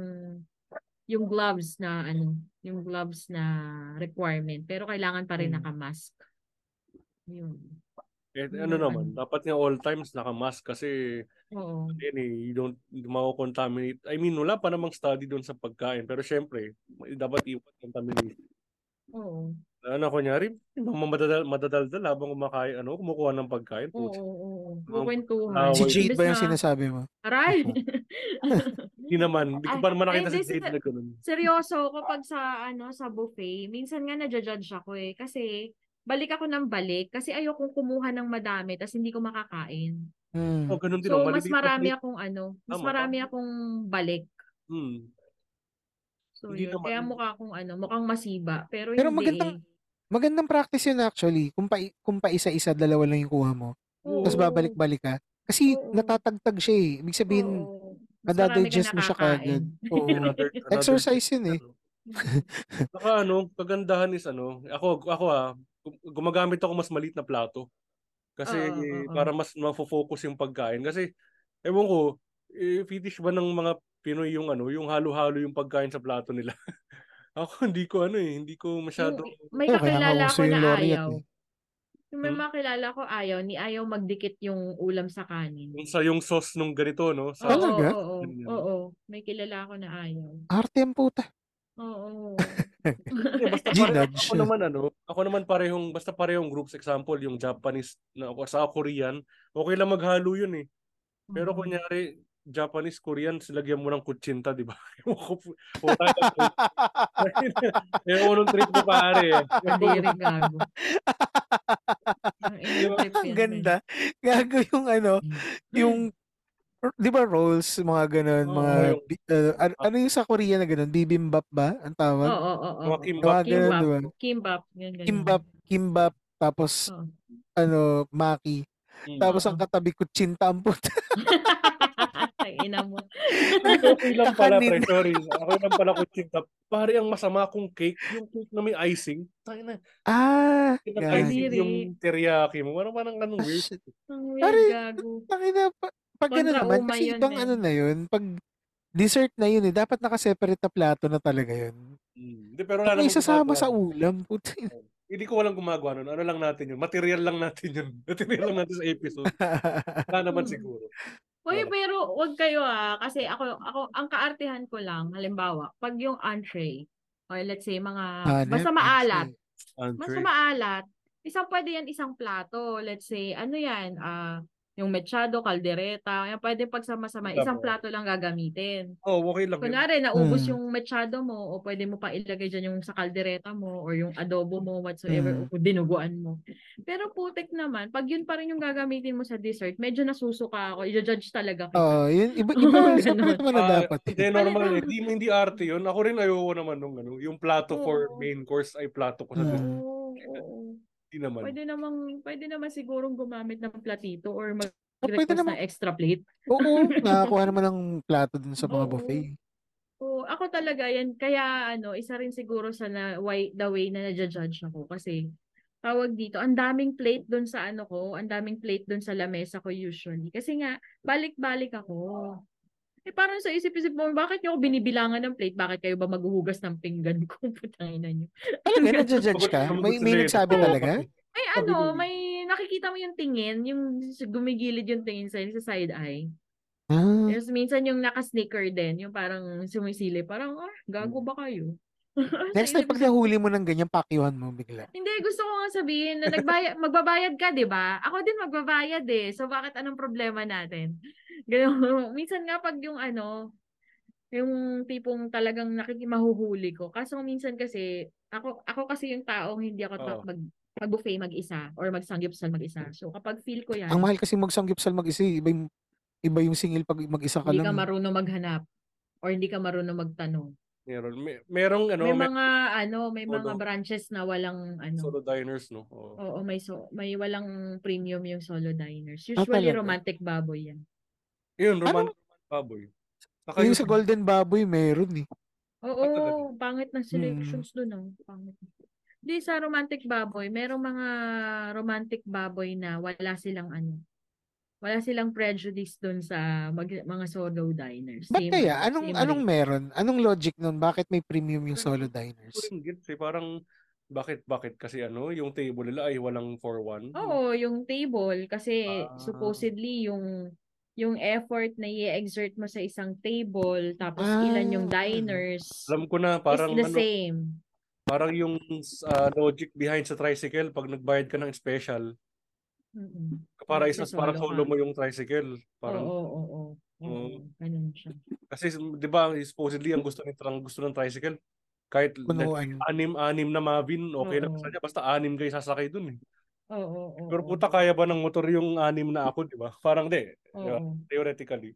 yung gloves na ano, yung gloves na requirement. Pero kailangan pa rin Mm. naka-mask. Yun. Eh, ano yung naman, dapat nga all times naka-mask kasi Oo. yun eh, you don't mako-contaminate. I mean, wala pa namang study doon sa pagkain. Pero syempre, dapat iwan contamination. Oo. Ano, kunyari, madadal, madadaldal habang kumakain, ano, kumukuha ng pagkain. Oo, oo, oo. Kukwentuhan. Si. Jade ba yung na- sinasabi mo? Aray! Hindi naman, hindi ko pa naman nakita si Jade na ganun. Seryoso, kapag sa ano sa buffet, minsan nga nadja-judge ako eh. Kasi balik ako ng balik kasi ayokong kumuha ng madami tapos hindi ko makakain. Mm. Oh, ganun din. So, mas marami akong ano, mas Tama, marami akong balik. Hmm. So, Hindi yun. naman- Kaya mukha akong ano, mukhang masiba. Pero, Pero hindi magandang, eh. magandang practice yun actually. Kung pa, kung pa isa-isa, dalawa lang yung kuha mo. Oo. Tapos babalik-balik ka. Kasi Oo. natatagtag siya eh. Ibig sabihin, Oo. Nadadigest mo siya kagad. Oo. Another, another Exercise yun eh. Saka ano, kagandahan is ano, ako ako ah, gum- gumagamit ako mas maliit na plato. Kasi Oo, oo, oo. para mas mafo-focus yung pagkain kasi ewan ko, eh, fetish ba ng mga Pinoy yung ano, yung halo-halo yung pagkain sa plato nila. ako hindi ko ano eh, hindi ko masyado Yung, may Oo, kaya kakilala ako na ayaw. eh. Yung may Hmm? makilala ko ayaw, ni ayaw magdikit yung ulam sa kanin. yung sa yung sauce nung ganito no, sa Oo, Talaga? oo, oo, Ganyan. oo. May kilala ako na ayaw. Arte ang puta. Oo. Hindi, basta pare, Ginudge. ako naman ano, ako naman parehong basta parehong groups example yung Japanese na ako sa Korean, okay lang maghalo yun eh. Pero Oo. kunyari Japanese, Korean, silagyan mo ng kutsinta, di ba? Ewan ko nung trip ko pare. eh. Kadiri gago. Ang yan, ganda. Gago yung ano, yung di ba rolls, mga ganun, Oo. mga, uh, ano, ano yung sa Korea na ganun? Bibimbap ba? Ang Oo, tawag? oo, oo. Oo. kimbap. Mga ganun, Kimbap. di ba? Kimbap. Ganyan. Kimbap, kimbap, tapos, Oo. ano, maki. Mm. Tapos ang katabi ko, chinta ang puta. Ay, ina mo. Okay lang pala, pre. Sorry. Ako lang pala kutsinta. Pare, ang masama kong cake, yung cake na may icing. Tayo na. Ah, yung teriyaki mo. Parang parang anong Ah, weird. Ang weird Pare, gago. Tangina, pa, pag ano Kontra naman, kasi yun ibang eh. ano na yun, pag dessert na yun eh, dapat nakaseparate na plato na talaga yun. Mm. Hindi, pero wala may namang isasama sa ulam, puta. Hindi ko walang gumagawa nun. Ano lang natin yun? Material lang natin yun. Material lang natin sa episode. Wala naman siguro. Uy, pero wag kayo ah. Kasi ako, ako, ang kaartihan ko lang, halimbawa, pag yung entree, or let's say mga, Hanep, basta maalat, entree. basta maalat, isang pwede yan isang plato. Let's say, ano yan, ah, yung mechado, caldereta, yan pwede pagsama-sama, isang plato lang gagamitin. Oh, okay lang yun. Kunwari, naubos Hmm. yung mechado mo, o pwede mo pa ilagay dyan yung sa caldereta mo, or yung adobo mo, whatsoever, Hmm. o dinuguan mo. Pero putik naman, pag yun pa rin yung gagamitin mo sa dessert, medyo nasusuka ako, i-judge talaga kita. Oo, yun, iba, iba, Oo, separate naman na Ah, dapat. eh. Hindi, normal. eh. Hindi, hindi arte yun. Ako rin ayoko naman nung ano, yung plato for Oo. main course ay plato ko sa Hmm. dessert. Oo. Hindi naman. Pwede namang, pwede naman sigurong gumamit ng platito or O, pwede mag-request naman, ng extra plate. oo, nakakuha naman ng plato dun sa mga Oo. buffet. Oo, ako talaga yan. Kaya ano, isa rin siguro sa na, why, the way na nadja-judge ako. Kasi, tawag dito, ang daming plate doon sa ano ko, ang daming plate doon sa lamesa ko usually. Kasi nga, balik-balik ako. Eh parang sa isip-isip mo, bakit niyo ako binibilangan ng plate? Bakit kayo ba maghuhugas ng pinggan ko? Putangina niyo. Talaga, nadja-judge ka? May, may nagsabi talaga? May ano, may nakikita mo yung tingin, yung gumigilid yung tingin sa sa side eye. Ah, Tapos minsan yung naka-sneaker din, yung parang sumisili, parang, ah, gago ba kayo? Next time, pag nahuli mo ng ganyan, pakyuhan mo bigla. Hindi, gusto ko nga sabihin na nagbayad, magbabayad ka, di ba? Ako din magbabayad eh. So, bakit anong problema natin? Ganun. Minsan nga pag yung ano, yung tipong talagang nakikimahuhuli ko. Kaso minsan kasi, ako ako kasi yung taong hindi ako ta- Oo. mag, mag-buffet mag-isa or mag-sanggipsal mag-isa. So, kapag feel ko yan, Ang mahal kasi magsanggipsal mag-isa, eh. iba yung, iba yung singil pag mag-isa ka hindi lang. ka eh. marunong maghanap or hindi ka marunong magtanong. Meron. May, merong ano, may may mga ano, may mga Solo. branches na walang ano. solo diners, no? Oo. Oo, may so may walang premium yung solo diners. Ah, Usually talaga? romantic baboy yan. Yun, romantic baboy. Saka Yung sa Golden Baboy, meron eh. Oo, talaga? pangit na selections doon oh. Pangit. Di sa romantic baboy, merong mga romantic baboy na wala silang ano. Wala silang prejudice doon sa mag- mga solo diners. Ba't Same kaya? ano, Anong, same anong meron? Anong logic nun? Bakit may premium yung solo diners? gets eh. Parang, bakit, bakit? Kasi ano, yung table nila ay walang for one. Oo, yung table kasi Ah. supposedly yung yung effort na i-exert mo sa isang table tapos Ah. ilan yung diners Alam ko na, parang is the ano, same. parang yung ah, logic behind sa tricycle, pag nagbayad ka ng special, Mm-mm. para isa, para solo mo yung tricycle. Oo, Parang, oo, oo. Oo, Oo. ganun siya. kasi di ba, supposedly ang gusto, ng, gusto ng tricycle, kahit Punuan. anim-anim na Mavin, okay lang Oo. sa kanya. Basta anim kayo sasakay dun eh. Oo, oo, oo. Pero puta, kaya ba ng motor yung anim na ako, di ba? Parang di. Oo. Theoretically.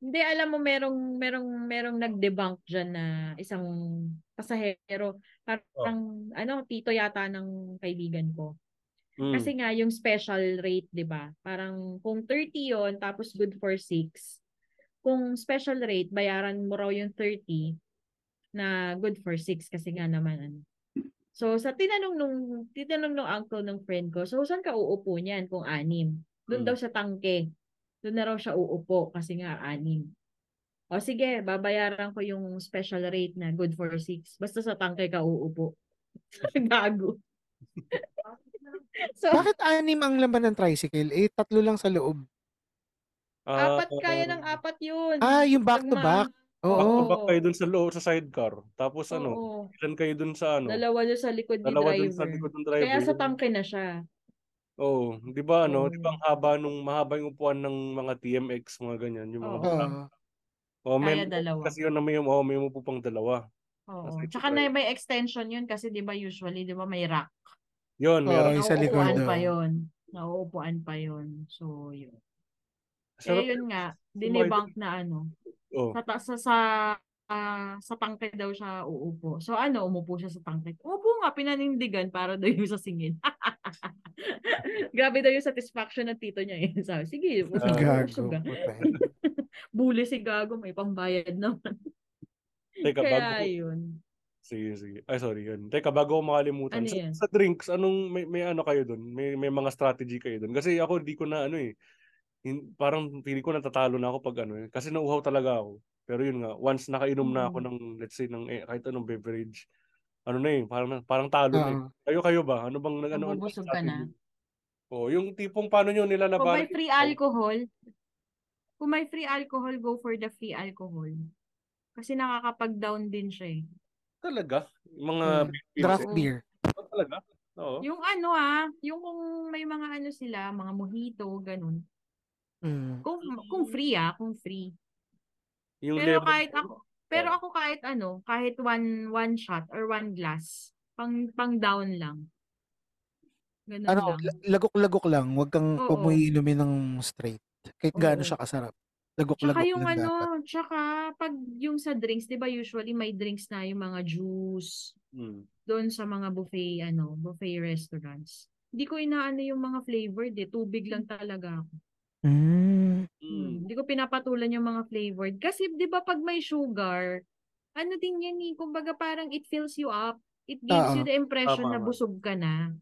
Hindi, alam mo, merong, merong, merong nag-debunk dyan na isang pasahero. Parang, ano, tito yata ng kaibigan ko. Mm. Kasi nga, yung special rate, di ba? Parang, kung 30 yon tapos good for 6. Kung special rate, bayaran mo raw yung 30 na good for 6 kasi nga naman, ano. So, sa tinanong nung, tinanong nung uncle ng friend ko, so, saan ka uupo niyan kung anim? Doon Mm. daw sa tangke. Doon na raw siya uupo kasi nga anim. O sige, babayaran ko yung special rate na good for 6. Basta sa tangke ka uupo. Gago. so, Bakit anim ang laman ng tricycle? Eh, tatlo lang sa loob. Ah, apat kaya ng apat yun. Ah, yung back to Pag ma- back. To Oo. back kayo dun sa loob, sa sidecar. Tapos ano, Oo. ilan kayo dun sa ano? Dalawa doon sa likod ni Dalawa driver. dun sa likod ng driver. Kaya sa Yung- tangke na siya. Oo, 'di ba ano, 'di ba Oo. ang haba nung mahaba yung upuan ng mga TMX, mga ganyan, yung mga Oo. Oo. Oh, may Kaya dalawa. kasi yun na may oh, may umupo pang dalawa. Oo. Kasi Tsaka na may extension yun kasi 'di ba usually 'di ba may rack. Yun, Oo, meron. yung sa likod. Nauupuan pa oo. yun. Nauupuan pa yun. So, yun. Sarap Eh, yun nga. Dinebunk na ano. Oh. Sa, sa, sa, ah, sa tangke daw siya uupo. So, ano, umupo siya sa tangke. Umupo nga, pinanindigan para daw yung sa singin. Grabe daw yung satisfaction ng tito niya. Eh. Sabi, sige, Ah. usog Gago. Bully si Gago, may pambayad naman. Teka, Kaya bago yun. Sige, sige. Ay, sorry, yun. Teka, bago ko makalimutan. Ano sa, yan? sa drinks, anong may, may ano kayo doon? May may mga strategy kayo doon? Kasi ako hindi ko na ano eh. Hin- parang feeling ko natatalo na ako pag ano eh. Kasi nauuhaw talaga ako. Pero yun nga, once nakainom na ako Mm. ng let's say ng eh, kahit anong beverage, ano na eh, parang parang talo na eh. Kayo kayo ba? Ano bang nag ano ka na. Oh, yung tipong paano nyo Kung nilalabanan may free alcohol, kung may free alcohol, go for the free alcohol. Kasi nakakapag-down din siya eh. Talaga? Mga Mm, beer draft eh. beer. Oh, talaga? Oo. Yung ano ah, yung kung may mga ano sila, mga mojito, ganun. Mm. Kung, kung free ah, kung free. Yung Pero lemon. kahit ako, pero Oo. ako kahit ano, kahit one one shot or one glass, pang pang down lang. Ganun Ano, lang. lagok-lagok lang. Huwag kang Oo. huwag mo iinumin ng straight. Kahit gaano Oo. siya kasarap. Tsaka Lagok-lagok yung lang ano, dapat. tsaka pag yung sa drinks, 'di ba usually may drinks na yung mga juice Mm. doon sa mga buffet ano, buffet restaurants. Hindi ko inaano yung mga flavored eh, tubig lang talaga ako. Mm. Hmm, hindi ko pinapatulan yung mga flavored kasi 'di ba pag may sugar, ano din yan eh, kumbaga parang it fills you up. It gives you Oo. the impression Tama na nga. busog ka na.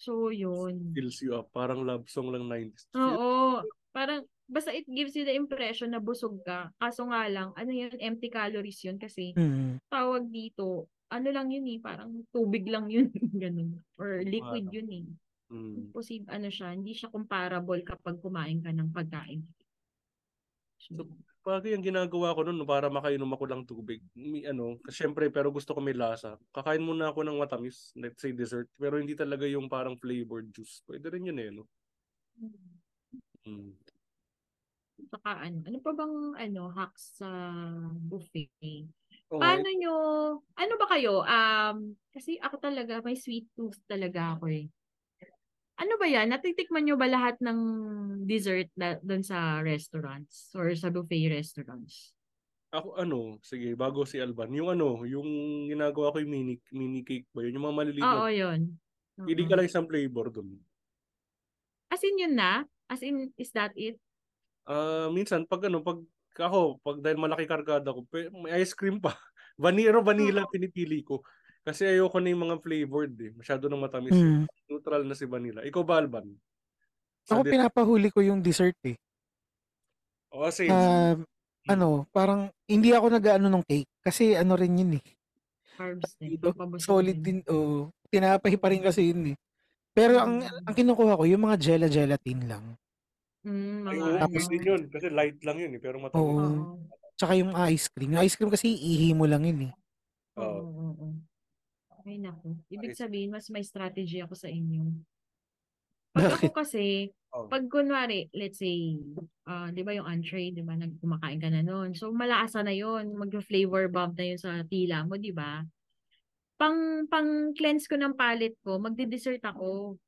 So, yun. Fills you up. Parang love song lang 90s. Oo. Parang, basta it gives you the impression na busog ka. Kaso nga lang, ano yun, empty calories yun kasi Mm. tawag dito, ano lang yun eh, parang tubig lang yun, ganun. Or liquid Parang. yun eh. Mm. Posible, ano siya, hindi siya comparable kapag kumain ka ng pagkain. So, Pagi ang ginagawa ko noon para makainom ako ng tubig. May, ano, syempre, pero gusto ko may lasa. Kakain muna ako ng matamis, let's say dessert, pero hindi talaga yung parang flavored juice. Pwede rin yun eh, no? Mm. Saka ano, ano pa bang ano, hacks sa buffet? Oo nga, Paano nyo, ano ba kayo? Um, kasi ako talaga, may sweet tooth talaga ako eh. Ano ba yan? Natitikman nyo ba lahat ng dessert na doon sa restaurants or sa buffet restaurants? Ako ano, sige, bago si Alban, yung ano, yung ginagawa ko yung mini, mini cake ba yun? Yung mga maliliit Oo, yun. pili Oo. ka lang isang flavor dun. As in yun na? As in, is that it? Ah, minsan pag ano, pag ako, pag dahil malaki kargada ko, may ice cream pa. Vanilla, vanilla pinipili ko. Kasi ayoko na yung mga flavored eh. Masyado nang matamis. Mm. Neutral na si vanilla. Ikaw ba, Alban? Sa Ako di- pinapahuli ko yung dessert eh. Oh, same. Ah, ano, parang hindi ako nag-ano ng cake kasi ano rin yun eh. Carbs din. Solid din. Oh, tinapay pa rin kasi yun eh. Pero ang ang kinukuha ko yung mga gela gelatin lang. Mm, Ay, mga oo, pwede din yun. Kasi light lang yun eh. Pero matamis. Oo. Oo. Tsaka yung ice cream. Yung ice cream kasi ihi mo lang yun eh. Oo, Oo. Ay, naku. Ibig sabihin, mas may strategy ako sa inyo. Pag ako kasi, Oh. pag kunwari, let's say, ah, di ba yung entree, di ba, nagkumakain ka na noon. So, malaasa na yon mag-flavor bomb na yun sa tila mo, di ba? Pang, pang cleanse ko ng palate ko, magde-dessert ako.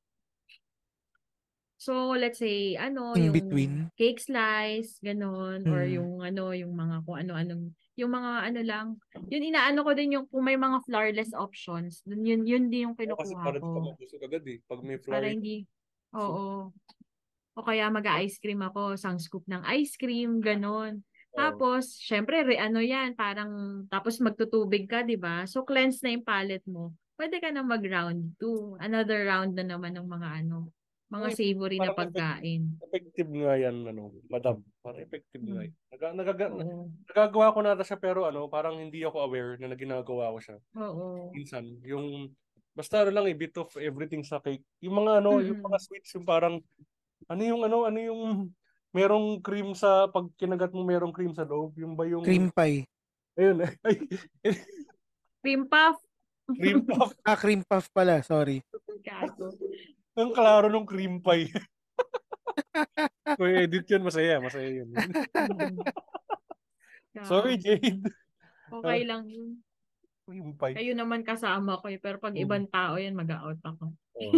So, let's say, ano, In yung between. cake slice, ganon, or Mm. yung ano, yung mga kung ano-anong, yung mga ano lang, yun inaano ko din yung kung may mga flourless options, dun yun, yun din yung Oo, kasi kinukuha para di ka ko. mabusog agad eh. Pag may Para flour, hindi, oo. O kaya mag-ice cream ako, isang scoop ng ice cream, ganon. Oo. Tapos, syempre, re, ano yan, parang, tapos magtutubig ka, di ba? So, cleanse na yung palate mo. Pwede ka na mag-round two. Another round na naman ng mga ano, mga Uy, savory na pagkain. effective nga yan, ano, madam. Parang effective nga Mm. yan. Naga, nagaga, Oo. nagagawa ko na siya pero ano, parang hindi ako aware na ginagawa ko siya. Oo. Minsan, yung basta ano lang, a bit of everything sa cake. Yung mga ano, yung Mm-mm. mga sweets, yung parang, ano yung ano, ano yung merong cream sa, pag kinagat mo merong cream sa loob, yung ba yung, Cream pie. ayun, ay, Cream puff. cream puff. Ah, cream puff pala. Sorry. Gago. Ang klaro nung cream pie. Kung edit yun, masaya, masaya yun. Sorry, Jade. Okay lang yun. Cream pie. Kayo naman kasama ko eh. Pero pag Mm. ibang tao yan, mag-out ako. Oh.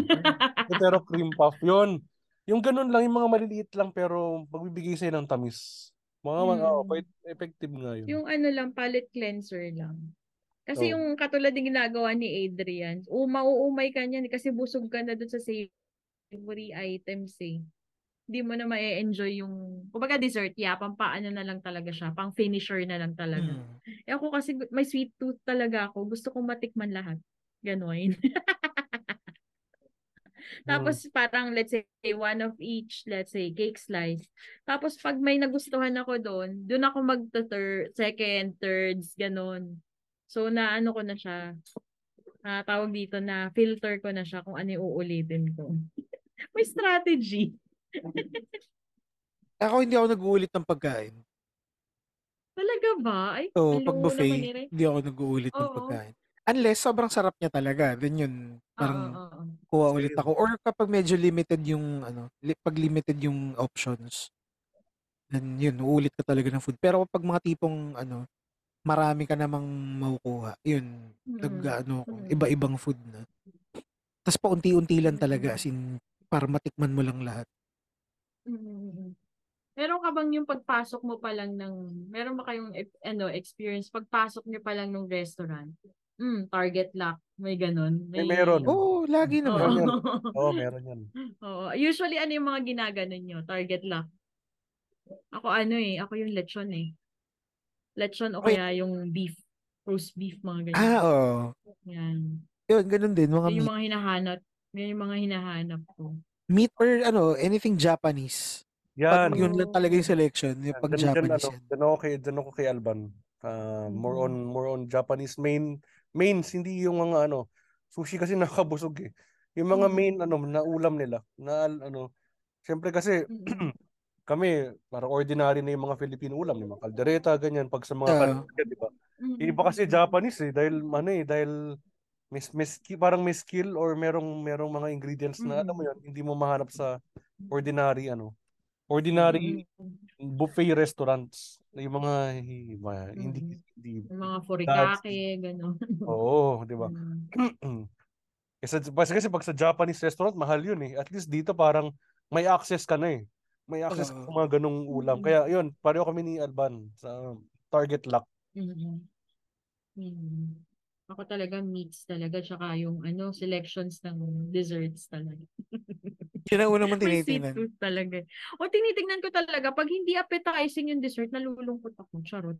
Eh, pero cream puff yun. Yung ganun lang, yung mga maliliit lang pero magbibigay sa'yo ng tamis. Mga mga, Mm. oh, quite effective nga yun. Yung ano lang, palate cleanser lang. Kasi Oh. yung katulad ng ginagawa ni Adrian, o mauumay ka niyan eh, kasi busog ka na dun sa savory items eh. Hindi mo na ma-enjoy yung, kumbaga dessert, yeah, pang paano na lang talaga siya, pang finisher na lang talaga. Mm. Eh ako kasi may sweet tooth talaga ako, gusto kong matikman lahat. Ganon. Tapos parang let's say one of each, let's say cake slice. Tapos pag may nagustuhan ako doon, doon ako mag third, second, thirds, ganon. So na ano ko na siya. Ah, tawag dito na filter ko na siya kung ano yung uulitin ko. may strategy. Ako hindi ako nag-uulit ng pagkain. Talaga ba? Ay, So, pag naman buffet, hindi ako nag-uulit ng Oo. pagkain. Unless sobrang sarap niya talaga, then yun, Oo, parang oo. kuha ulit ako. Or kapag medyo limited yung, ano, li- pag limited yung options, then yun, uulit ka talaga ng food. Pero kapag mga tipong, ano, marami ka namang makukuha, yun, nag, Mm. ano, ako, Mm. iba-ibang food na. Tapos paunti-unti lang talaga, Mm. as in, para matikman mo lang lahat. Mm. Meron ka bang yung pagpasok mo pa lang ng, meron ba kayong ep- ano, experience, pagpasok niyo pa lang ng restaurant? Mm, target lock, may ganun. May meron. Oo, lagi Oo. naman. Meron. Oo, meron yan. Oo. Usually, ano yung mga ginaganon nyo? Target lock. Ako ano eh, ako yung lechon eh. Lechon o Okay. kaya yung beef. Roast beef, mga ganyan. Ah, oo. Yan. Yun, ganun din, mga Yun yung meat. mga hinahanap. Yun yung mga hinahanap ko. Meat or ano, anything Japanese. Yan. Pag yun lang talaga yung selection, yung pag Dyan, dyan, Japanese ano, yan. dyan ako kay, dyan ako kay Alban. Ah, more on more on Japanese main mains hindi yung mga ano sushi kasi nakabusog eh. Yung mga main ano na ulam nila na ano syempre kasi kami parang ordinary na yung mga Filipino ulam, yung mga kaldereta ganyan pag sa mga Oo. kaldereta, di ba? Iba kasi Japanese eh dahil ano eh dahil may, may parang may skill or merong merong mga ingredients na alam mo yun hindi mo mahanap sa ordinary ano ordinary buffet restaurants yung mga iba, hindi hindi Yung mga furikake, gano'n. Oo, di ba? Mm. kasi kasi pag sa Japanese restaurant mahal yun eh at least dito parang may access ka na eh may access ka sa mga ganong ulam kaya yun pareho kami ni Alban sa Target Lock Mhm. Mhm. Ako talaga meats talaga tsaka yung ano selections ng desserts talaga. Yun ang unang mong May sweet tinitingnan. talaga. O tinitingnan ko talaga pag hindi appetizing yung dessert nalulungkot ako, charot.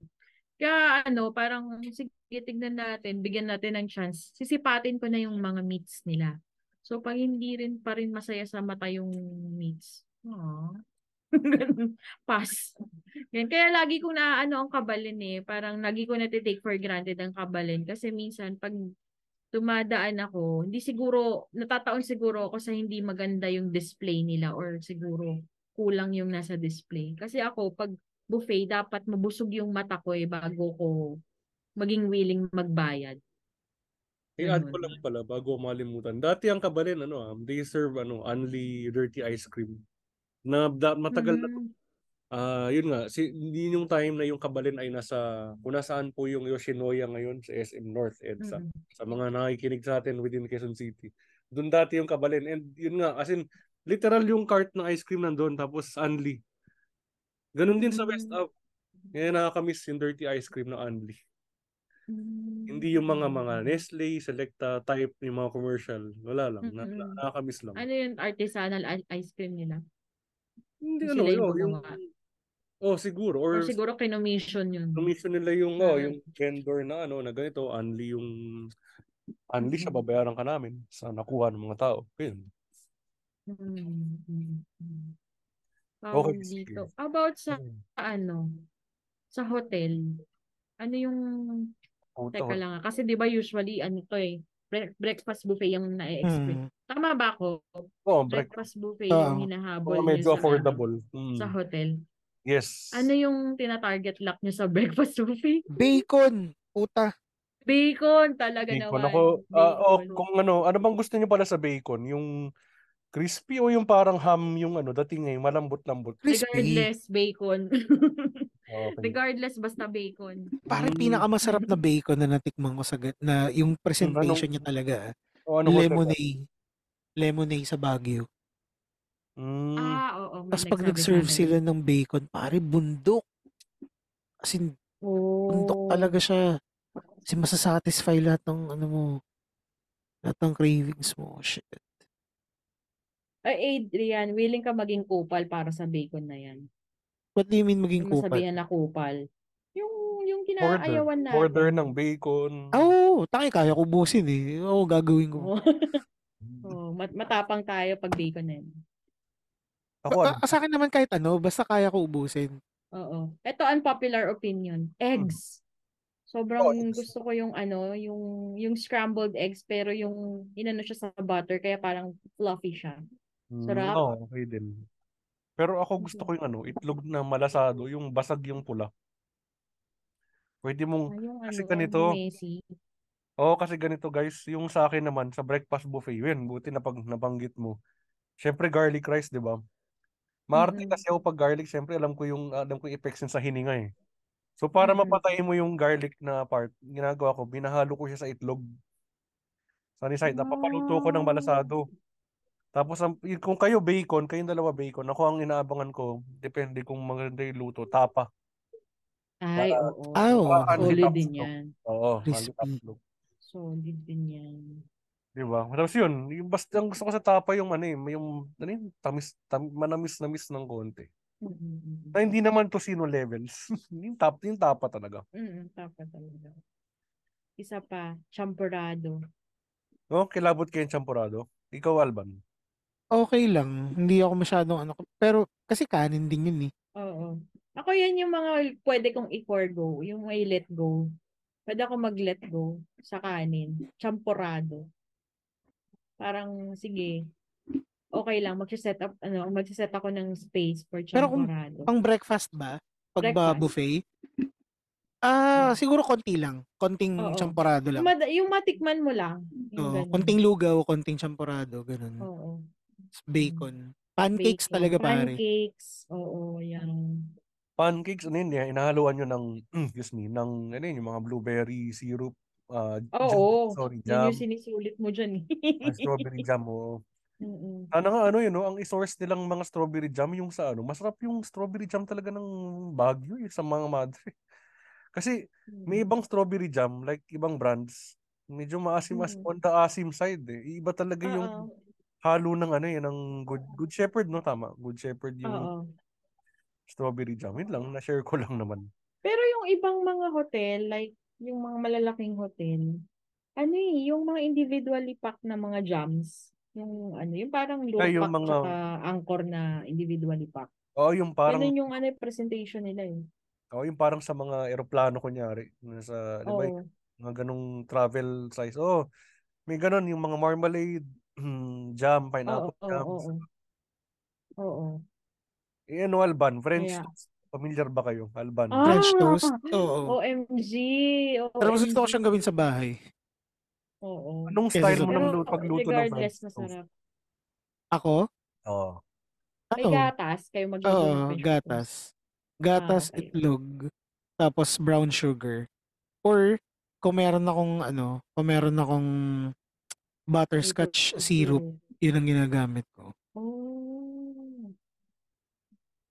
Kaya ano, parang sige tignan natin, bigyan natin ng chance. Sisipatin ko na yung mga meats nila. So pag hindi rin pa rin masaya sa mata yung meats. Aww. Ganun. Pass. Yan. Kaya lagi kong naaano ang kabalin eh. Parang lagi ko na-take for granted ang kabalin. Kasi minsan, pag tumadaan ako, hindi siguro, natataon siguro ako sa hindi maganda yung display nila or siguro kulang yung nasa display. Kasi ako, pag buffet, dapat mabusog yung mata ko eh bago ko maging willing magbayad. I-add ko lang pala bago malimutan. Dati ang kabalin ano, ah, they serve ano, only dirty ice cream. Na da, matagal na to. Ah, yun nga, si hindi yung time na yung kabalin ay nasa kung nasaan po yung Yoshinoya ngayon sa SM North EDSA. Mm. Sa mga nakikinig sa atin within Quezon City. Doon dati yung kabalin and yun nga as in literal yung cart ng ice cream nandoon tapos Anli. Ganun din sa West Up. Kaya nakakamiss yung dirty ice cream na Anli. Hindi yung mga mga Nestle, Selecta type yung mga commercial. Wala lang. Na, Mm-mm. na- nakakamiss lang. Ano yung artisanal ice cream nila? Hindi ano, sila yung yun, yung, oh siguro or, Or siguro kinommission yun. commission nila yung oh, yung vendor na ano na ganito, only yung only siya babayaran ka namin sa nakuha ng mga tao. Yun. Mm, mm, mm. Okay, sige. dito. About sa ano, sa hotel. Ano yung Puta, Teka lang ah, kasi 'di ba usually ano to eh, bre- breakfast buffet yung na-expect. Mm. Tama ba ako? Oh, break- breakfast buffet Oo. yung hinahabol niyo medyo sa affordable. ano, Mm. sa hotel. Yes. Ano yung tina-target lock niyo sa breakfast buffet? Bacon! Puta. Bacon talaga Bacon naman. ako. ah, oh, Bacon. kung ano, ano bang gusto niyo pala sa bacon? Yung crispy o yung parang ham yung ano, dating ngayon, malambot-lambot. Regardless, bacon. Okay. Regardless, basta bacon. Parang pinakamasarap na bacon na natikman ko sa na yung presentation niya talaga. ah. O, ano lemonade. Lemonade sa Baguio. Mm. Ah, oo. Tapos pag nag-serve sila ng bacon, pare bundok. As in, bundok Oh. talaga siya. Kasi masasatisfy lahat ng ano mo. Lahat ng cravings mo. Shit. Ay, Adrian, willing ka maging kupal para sa bacon na yan? What do you mean maging kupal? masabihan na kupal. Yung, yung kinaayawan natin. Order ng bacon. Oo, taki kaya ko busin eh. Oo, gagawin ko. Oh, mat- matapang tayo pag bacon na yan. Ako, Ba- ah, sa akin naman kahit ano, basta kaya ko ubusin. Oo. Ito unpopular opinion. Eggs. Sobrang gusto ko yung ano, yung yung scrambled eggs pero yung inano siya sa butter kaya parang fluffy siya. Mm, Sarap. Oo, okay din. Pero ako gusto ko yung ano, itlog na malasado, yung basag yung pula. Pwede mong, Ah, yung kasi ano, ganito. Oo, kasi ganito guys, yung sa akin naman, sa breakfast buffet, yun, buti na pag nabanggit mo. Siyempre garlic rice, di ba? Maarte Mm-mm. kasi ako pag garlic, siyempre alam ko yung, alam ko yung effects yun sa hininga eh. So para Mm-mm. mapatay mo yung garlic na part, ginagawa ko, binahalo ko siya sa itlog. Sunny side, napapaluto ko ng Ah. malasado. Tapos ang, kung kayo bacon, kayong dalawa bacon, ako ang inaabangan ko, depende kung maganda yung luto, tapa. Ay, Para, oo. Ah, oo. Solid din yan. Oo, Crispy. Solid din yan. Di ba? Tapos yun, yung basta ang gusto ko sa tapa yung ano eh, yung ano yun, tamis, tam, manamis-namis ng konti. Mm-mm. Na hindi naman tosino levels. yung tap, yung tapa talaga. Mm-mm, tapa talaga. Isa pa, champurrado. No, kilabot kayo yung champurado. Ikaw, Alban. Okay lang. Hindi ako masyadong ano. Pero kasi kanin din yun eh. Oo. Ako yan yung mga pwede kong i-forgo, yung may let go. Pwede ako mag-let go sa kanin. Champurrado. Parang, sige, okay lang. Mag-set up, ano, mag-set ako ng space for Pero kung champurrado. pang breakfast ba? Pag ba Breakfast. buffet? Ah, Yeah. siguro konti lang. Konting Oo. champorado lang. Yung, matikman mo lang. Yung Oo, konting lugaw, konting champorado, ganun. Oo. Bacon. Pancakes Bacon. talaga pare. Pancakes. Oo, yan. Pancakes, ano yun, eh, inahaluan nyo ng, excuse me, ng, ano yun, yung mga blueberry syrup, uh, jam, Oo. sorry, Yun jam, yung sinisulit mo dyan. ah, strawberry jam, oo. Mm-mm. Sana nga, ano yun, no, ang isource nilang mga strawberry jam, yung sa ano, masarap yung strawberry jam talaga ng Baguio, yung sa mga madre. Kasi, may Mm. ibang strawberry jam, like ibang brands, medyo maasim as Mm. on the asim side eh. Iba talaga yung Oo. Halo ng ano eh, ng good, good shepherd, no? Tama, good shepherd yung Oo. strawberry jam. Yun lang, na-share ko lang naman. Pero yung ibang mga hotel, like yung mga malalaking hotel, ano eh, yung mga individually packed na mga jams, yung ano, yung parang low Ay, yung pack mga- tsaka angkor na individually packed. Oo, yung parang, Ganun yung ano, presentation nila eh. oo, yung parang sa mga eroplano kunyari, sa, di ba, Oo. mga ganong travel size. Oh, may ganon, yung mga marmalade, jam, Oo, pineapple oo, jams. oo. Oo. Eh, ano, Alban, French Kaya- toast. Familiar ba kayo, Alban? Ah! French toast? Oo. OMG! Pero mas gusto ko OMG. siyang gawin sa bahay. Oo. Anong Kesa style sa mo Pero ng lu- pagluto ng regardless, French toast? masarap. Ako? Oo. May Ano? gatas, kayo magluluto ng Oo, French toast. gatas. Gatas, Ah, okay. itlog, tapos brown sugar. Or, kung meron akong, ano, kung meron akong butterscotch syrup, syrup. yun ang ginagamit ko. Oh.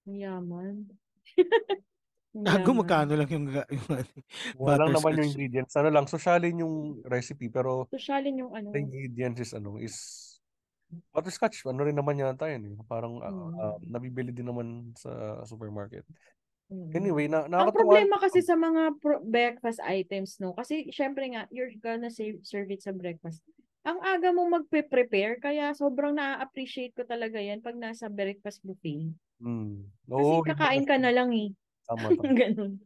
Ang yaman. Ang Gago, yaman. magkano lang yung, yung ano, Wala lang naman yung ingredients. Ano lang, sosyalin yung recipe, pero Sosyalin yung ano. the ingredients is ano, is butterscotch. Ano rin naman yata yun eh. Parang Mm. ah, nabibili din naman sa supermarket. Mm. Anyway, na Ang nakakatuwa. problema kasi sa mga pro- breakfast items, no? Kasi syempre nga, you're gonna serve, serve it sa breakfast. Ang aga mo magpe-prepare, kaya sobrang na-appreciate ko talaga yan pag nasa breakfast buffet. Kasi Oo, iba kakain ka kasi. na lang eh. Tama, tama. Ganun.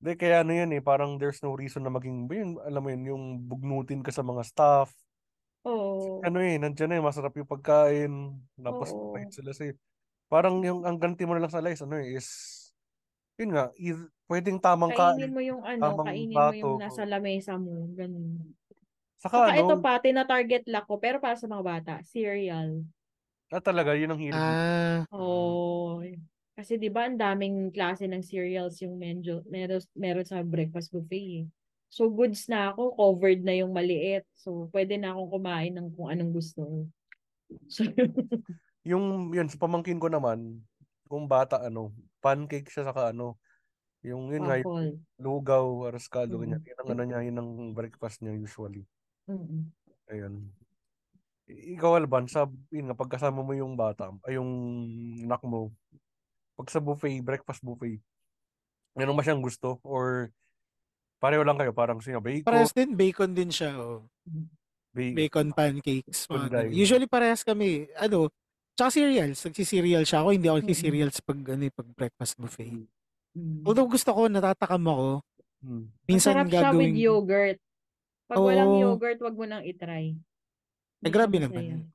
Hindi, kaya ano yan eh, parang there's no reason na maging, yun, alam mo yun, yung bugnutin ka sa mga staff. Oo. Ano eh, nandyan na eh, masarap yung pagkain. Tapos, Oo. sila sa'yo. Parang yung, ang ganti mo na lang sa lice, ano eh, is, yun nga, either, pwedeng tamang Kainin kain, mo yung ano, kainin mo bato. yung nasa lamesa mo. Ganun. Saka Saka ito ano, pa, tina-target lang ko, pero para sa mga bata, cereal. ah, talaga, yun ang hilig. Ah, Oh. Kasi 'di ba ang daming klase ng cereals yung medyo meron, meron sa breakfast buffet. eh. So goods na ako, covered na yung maliit. So pwede na akong kumain ng kung anong gusto. ko. So, Yung, yun, sa pamangkin ko naman, kung bata, ano, pancake siya saka ano, yung, yun nga, yung waffle. lugaw, araskado, ganyan. Mm. Yun ang ano niya, yun ang breakfast niya usually. Mm. Ayun. Ikaw, Alban, sa, yun nga, pagkasama mo yung bata, ay yung anak mo, pag sa buffet, breakfast buffet, meron ba siyang gusto? Or pareho lang kayo, parang siya, bacon, parehas din, bacon din siya. Oh. bacon, Bacon pancakes. Usually parehas kami. Ano, tsaka cereals. Nagsi-cereal siya ako. Hindi ako Mm. nagsi-cereals pag, ano, eh, pag breakfast buffet. Mm. Although gusto ko, natatakam ako. Hmm. Minsan Masarap siya with gagawin yogurt. Pag walang Oo. yogurt, wag mo nang itry. Eh, grabe naman.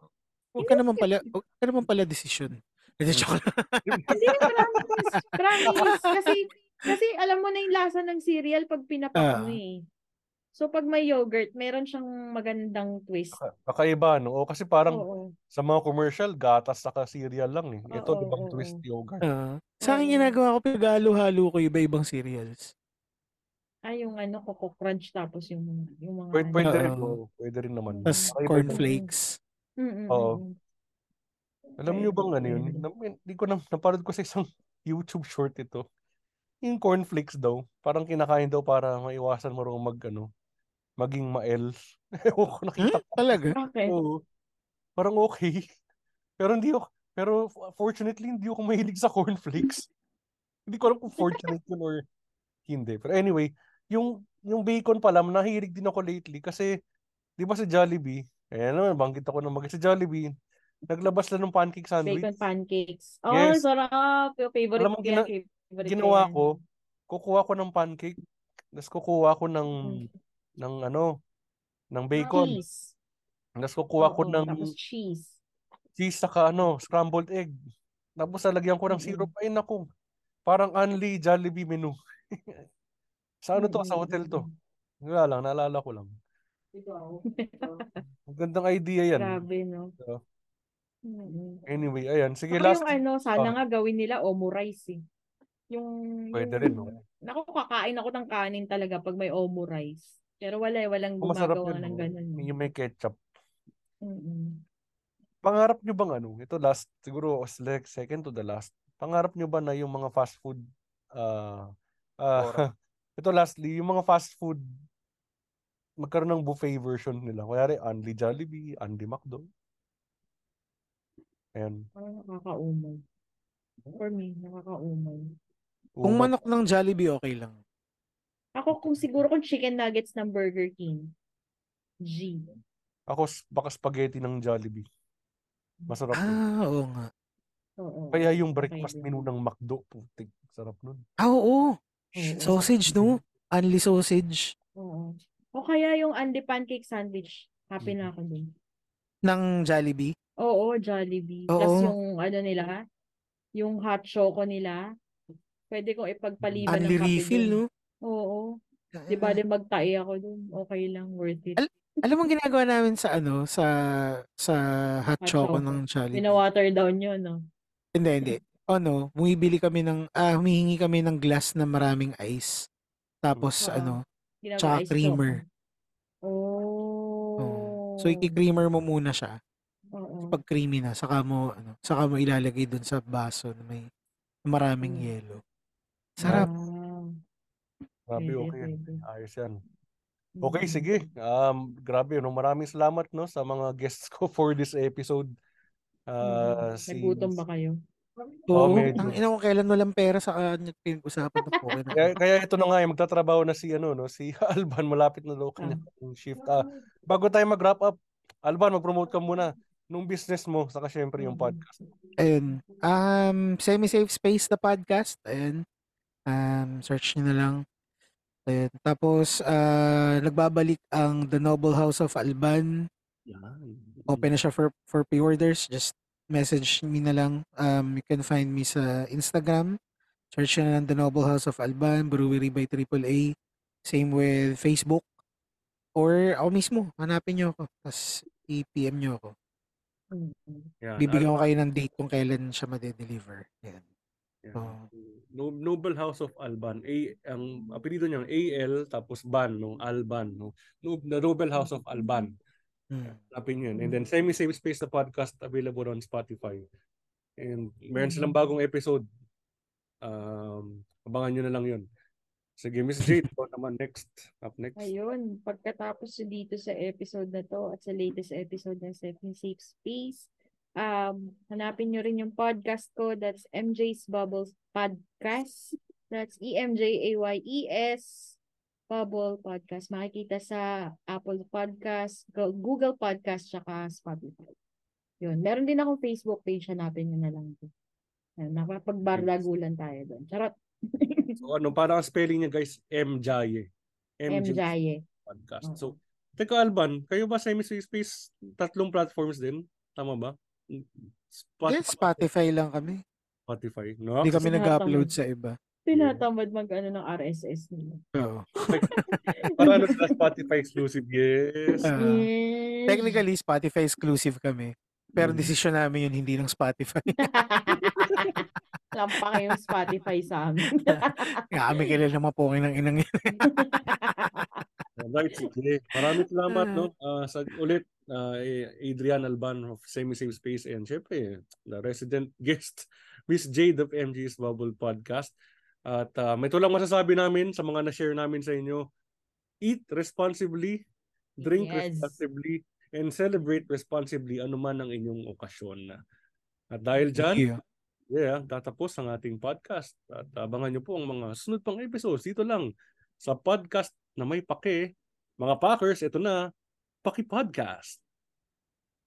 Huwag ka naman pala, huwag ka naman pala decision. Hindi, joke lang. Hindi, promise. Promise. Kasi, kasi alam mo na yung lasa ng cereal pag pinapak mo Ah. eh. So, pag may yogurt, meron siyang magandang twist. Kakaiba, no? O kasi parang Oo. sa mga commercial, gatas saka cereal lang eh. Ito, Oo, di bang oo, twist yogurt? Ah. sa akin ginagawa ko, pinag-halo-halo ko iba-ibang cereals. Ay, yung ano, Coco Crunch tapos yung, yung mga Pwede, ano. pwede rin, Oo. oo. Pwede rin naman. Tapos cornflakes. Mm-mm, Oo. Alam niyo bang ano yun? Hindi ko na, napanood ko sa isang YouTube short ito. Yung cornflakes daw, parang kinakain daw para maiwasan mo rin mag, ano, maging ma-L. Ewan ko nakita ko. Talaga? Bakit? Oo. Parang okay. Pero hindi ako, pero fortunately, hindi ako mahilig sa cornflakes. hindi ko alam kung fortunate yun or hindi. Pero anyway, yung yung bacon pala, nahilig din ako lately kasi, di ba sa Jollibee, eh naman, banggit ako ng mag sa Jollibee, naglabas lang ng pancake sandwich. Bacon pancakes. Oh, Yes. sarap. Yung favorite Alam mo, gina- yan. Favorite Ginawa yan. ko, kukuha ko ng pancake, tapos kukuha ko ng, Mm. ng ano, ng bacon. Cheese. Tapos kukuha ko ng Tapos cheese. cheese saka ano, scrambled egg. Tapos lalagyan ko ng Mm-mm. syrup. Ay naku, parang only Jollibee menu. sa ano to? Sa hotel to? Wala lang, naalala ko lang. Ang gandang idea yan. Grabe, no? So, anyway, ayan. Sige, Saka last. yung ano, sana Oh. nga gawin nila omu rice eh. Yung, Pwede yung, rin, no? Naku, kakain ako ng kanin talaga pag may omu rice. Pero wala eh, walang masarap gumagawa yun, ng ganun. eh. Yung may ketchup. Mm-mm. Pangarap nyo bang ano? Ito last, siguro like second to the last. Pangarap nyo ba na yung mga fast food, ah, ah, ito lastly, yung mga fast food, magkaroon ng buffet version nila. Kaya Only Jollibee, Only McDo. Ayan. Parang nakakaumay. For me, nakakaumay. Kung manok ng Jollibee, okay lang. Ako kung siguro kung chicken nuggets ng Burger King. G. Ako, baka spaghetti ng Jollibee. Masarap yun. Ah, oo nga. Oo. Kaya yung breakfast menu ng McDo, putik, sarap nun. Ah, oo. Oo. Sausage, no? Only sausage. Oo. O kaya yung Andy Pancake Sandwich. Happy na ako dun. Ng Jollibee. Oo, Jollibee. Oo. Plus yung ano nila, yung hot choco nila. Pwede kong ipagpaliban ng Only kape refill, dun. no? Oo. Di ba, di magtae ako dun. Okay lang, worth it. Al- Alam mo ginagawa namin sa ano, sa sa hot Hot choco choco. ng Jollibee. Pina-water down yun, no? Hindi, hindi. Ano, bumibili kami ng, ah, humihingi kami ng glass na maraming ice. Tapos, Oo. ano, Ginagawa tsaka ice creamer. choco. Oh. Oo. So, iki-creamer mo muna siya. Oo. Pag creamy na, saka mo, ano, saka mo ilalagay dun sa baso na may maraming Mm. yelo. Sarap. Ah, Grabe, pwede, okay yan. pwede. Ayos yan. Okay, Mm. sige. Um, grabe, no? maraming salamat no, sa mga guests ko for this episode. Uh, Mm. si, Nagutom ba kayo? Oo, Oo, medyo. ang ina ko kailan walang pera sa kanya pinag-usapan na po. Kaya, kaya ito na nga, magtatrabaho na si, ano, no, si Alban, malapit na daw kanya shift. Ah, bago tayo mag-wrap up, Alban, mag-promote ka muna nung business mo, saka syempre yung podcast. Ayun. Um, Semi-Safe Space the podcast. Ayun. Um, search nyo na lang. Ayun. Tapos, ah, nagbabalik ang The Noble House of Alban. Open na siya for, for pre-orders. Just message me na lang. Um, you can find me sa Instagram. Search na lang The Noble House of Alban, Brewery by AAA. Same with Facebook. Or ako mismo, hanapin nyo ako. Tapos i-PM nyo ako. Yan, Bibigyan ko kayo ng date kung kailan siya made-deliver. Yan. Yan. Oo. No- Noble House of Alban. A, ang apelido niya, AL, tapos Ban, no? Alban. No? No, the Noble House of Alban. Mm. Hanapin yun. And then Semi-Safe Space the podcast available on Spotify. And meron silang bagong episode. Um, abangan nyo na lang yun. Sige, Miss Jade, ikaw naman next. Up next. Ayun, pagkatapos dito sa episode na to at sa latest episode ng Seven Safe Space, um, hanapin nyo rin yung podcast ko. That's MJ's Bubbles Podcast. That's E E-M-J-A-Y-E-S Bubble Podcast. Makikita sa Apple Podcast, Go- Google Podcast, tsaka Spotify. Yun. Meron din akong Facebook page. Hanapin nyo na lang. Nakapagbardagulan tayo doon. Charot. So ano, parang ang spelling niya guys, MJaye. MJaye. Podcast. So, teka Alban, kayo ba sa Semi-Safe Space tatlong platforms din? Tama ba? Spotify. Yes, Spotify lang kami. Spotify. No? Hindi kami nag-upload sa iba. Tinatamad mag ano ng RSS nila. Oo. Para ano sila Spotify exclusive. Yes. Ah, Yes. technically, Spotify exclusive kami. Pero Mm. desisyon namin yun, hindi ng Spotify. Lampa kayong Spotify sa amin. Nga kami kilala mapukin ng inang yun. Alright, sige. Maraming salamat, no? Ah, sa ulit, ah, eh, Adrian Alban of Semi Safe Space and syempre, the resident guest, Miss Jade of MG's Bubble Podcast. At ah, may tulang masasabi namin sa mga na-share namin sa inyo. Eat responsibly, drink Yes. responsibly, and celebrate responsibly anuman ang inyong okasyon. At dahil dyan, Yeah. yeah, tatapos ang ating podcast. At abangan nyo po ang mga sunod pang episodes dito lang sa podcast na may pake. Mga Packers, ito na, Paki Podcast.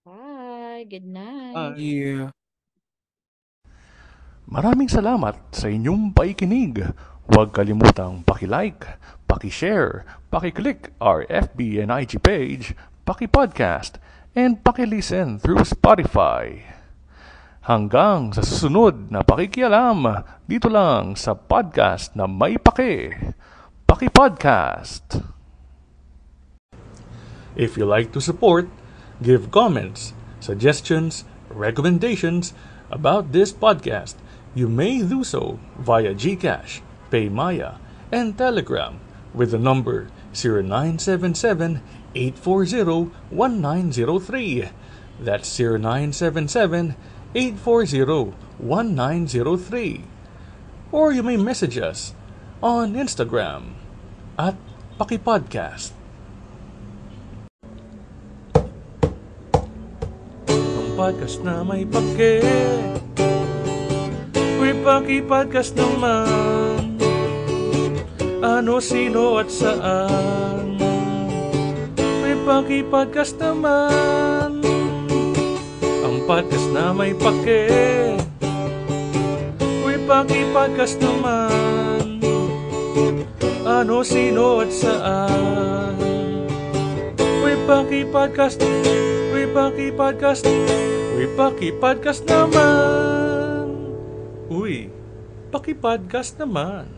Bye. Good night. Bye. Yeah. Maraming salamat sa inyong paikinig. Huwag kalimutang paki-like, paki-share, paki-click our FB and IG page, paki-podcast, and paki-listen through Spotify. Hanggang sa susunod na pakikialam dito lang sa podcast na may Paki Podcast. If you like to support, give comments, suggestions, recommendations about this podcast, you may do so via GCash, PayMaya, and Telegram with the number 0977-840-1903. That's 0977-840-1903. Or you may message us on Instagram at Pakipodcast. Podcast na may Uy, paki-podcast naman Ano, sino at saan? Uy, paki-podcast naman Ang podcast na may pake Uy, paki-podcast naman Ano, sino at saan? Uy, paki-podcast Uy, paki-podcast Uy, paki-podcast naman Uy, paki-podcast naman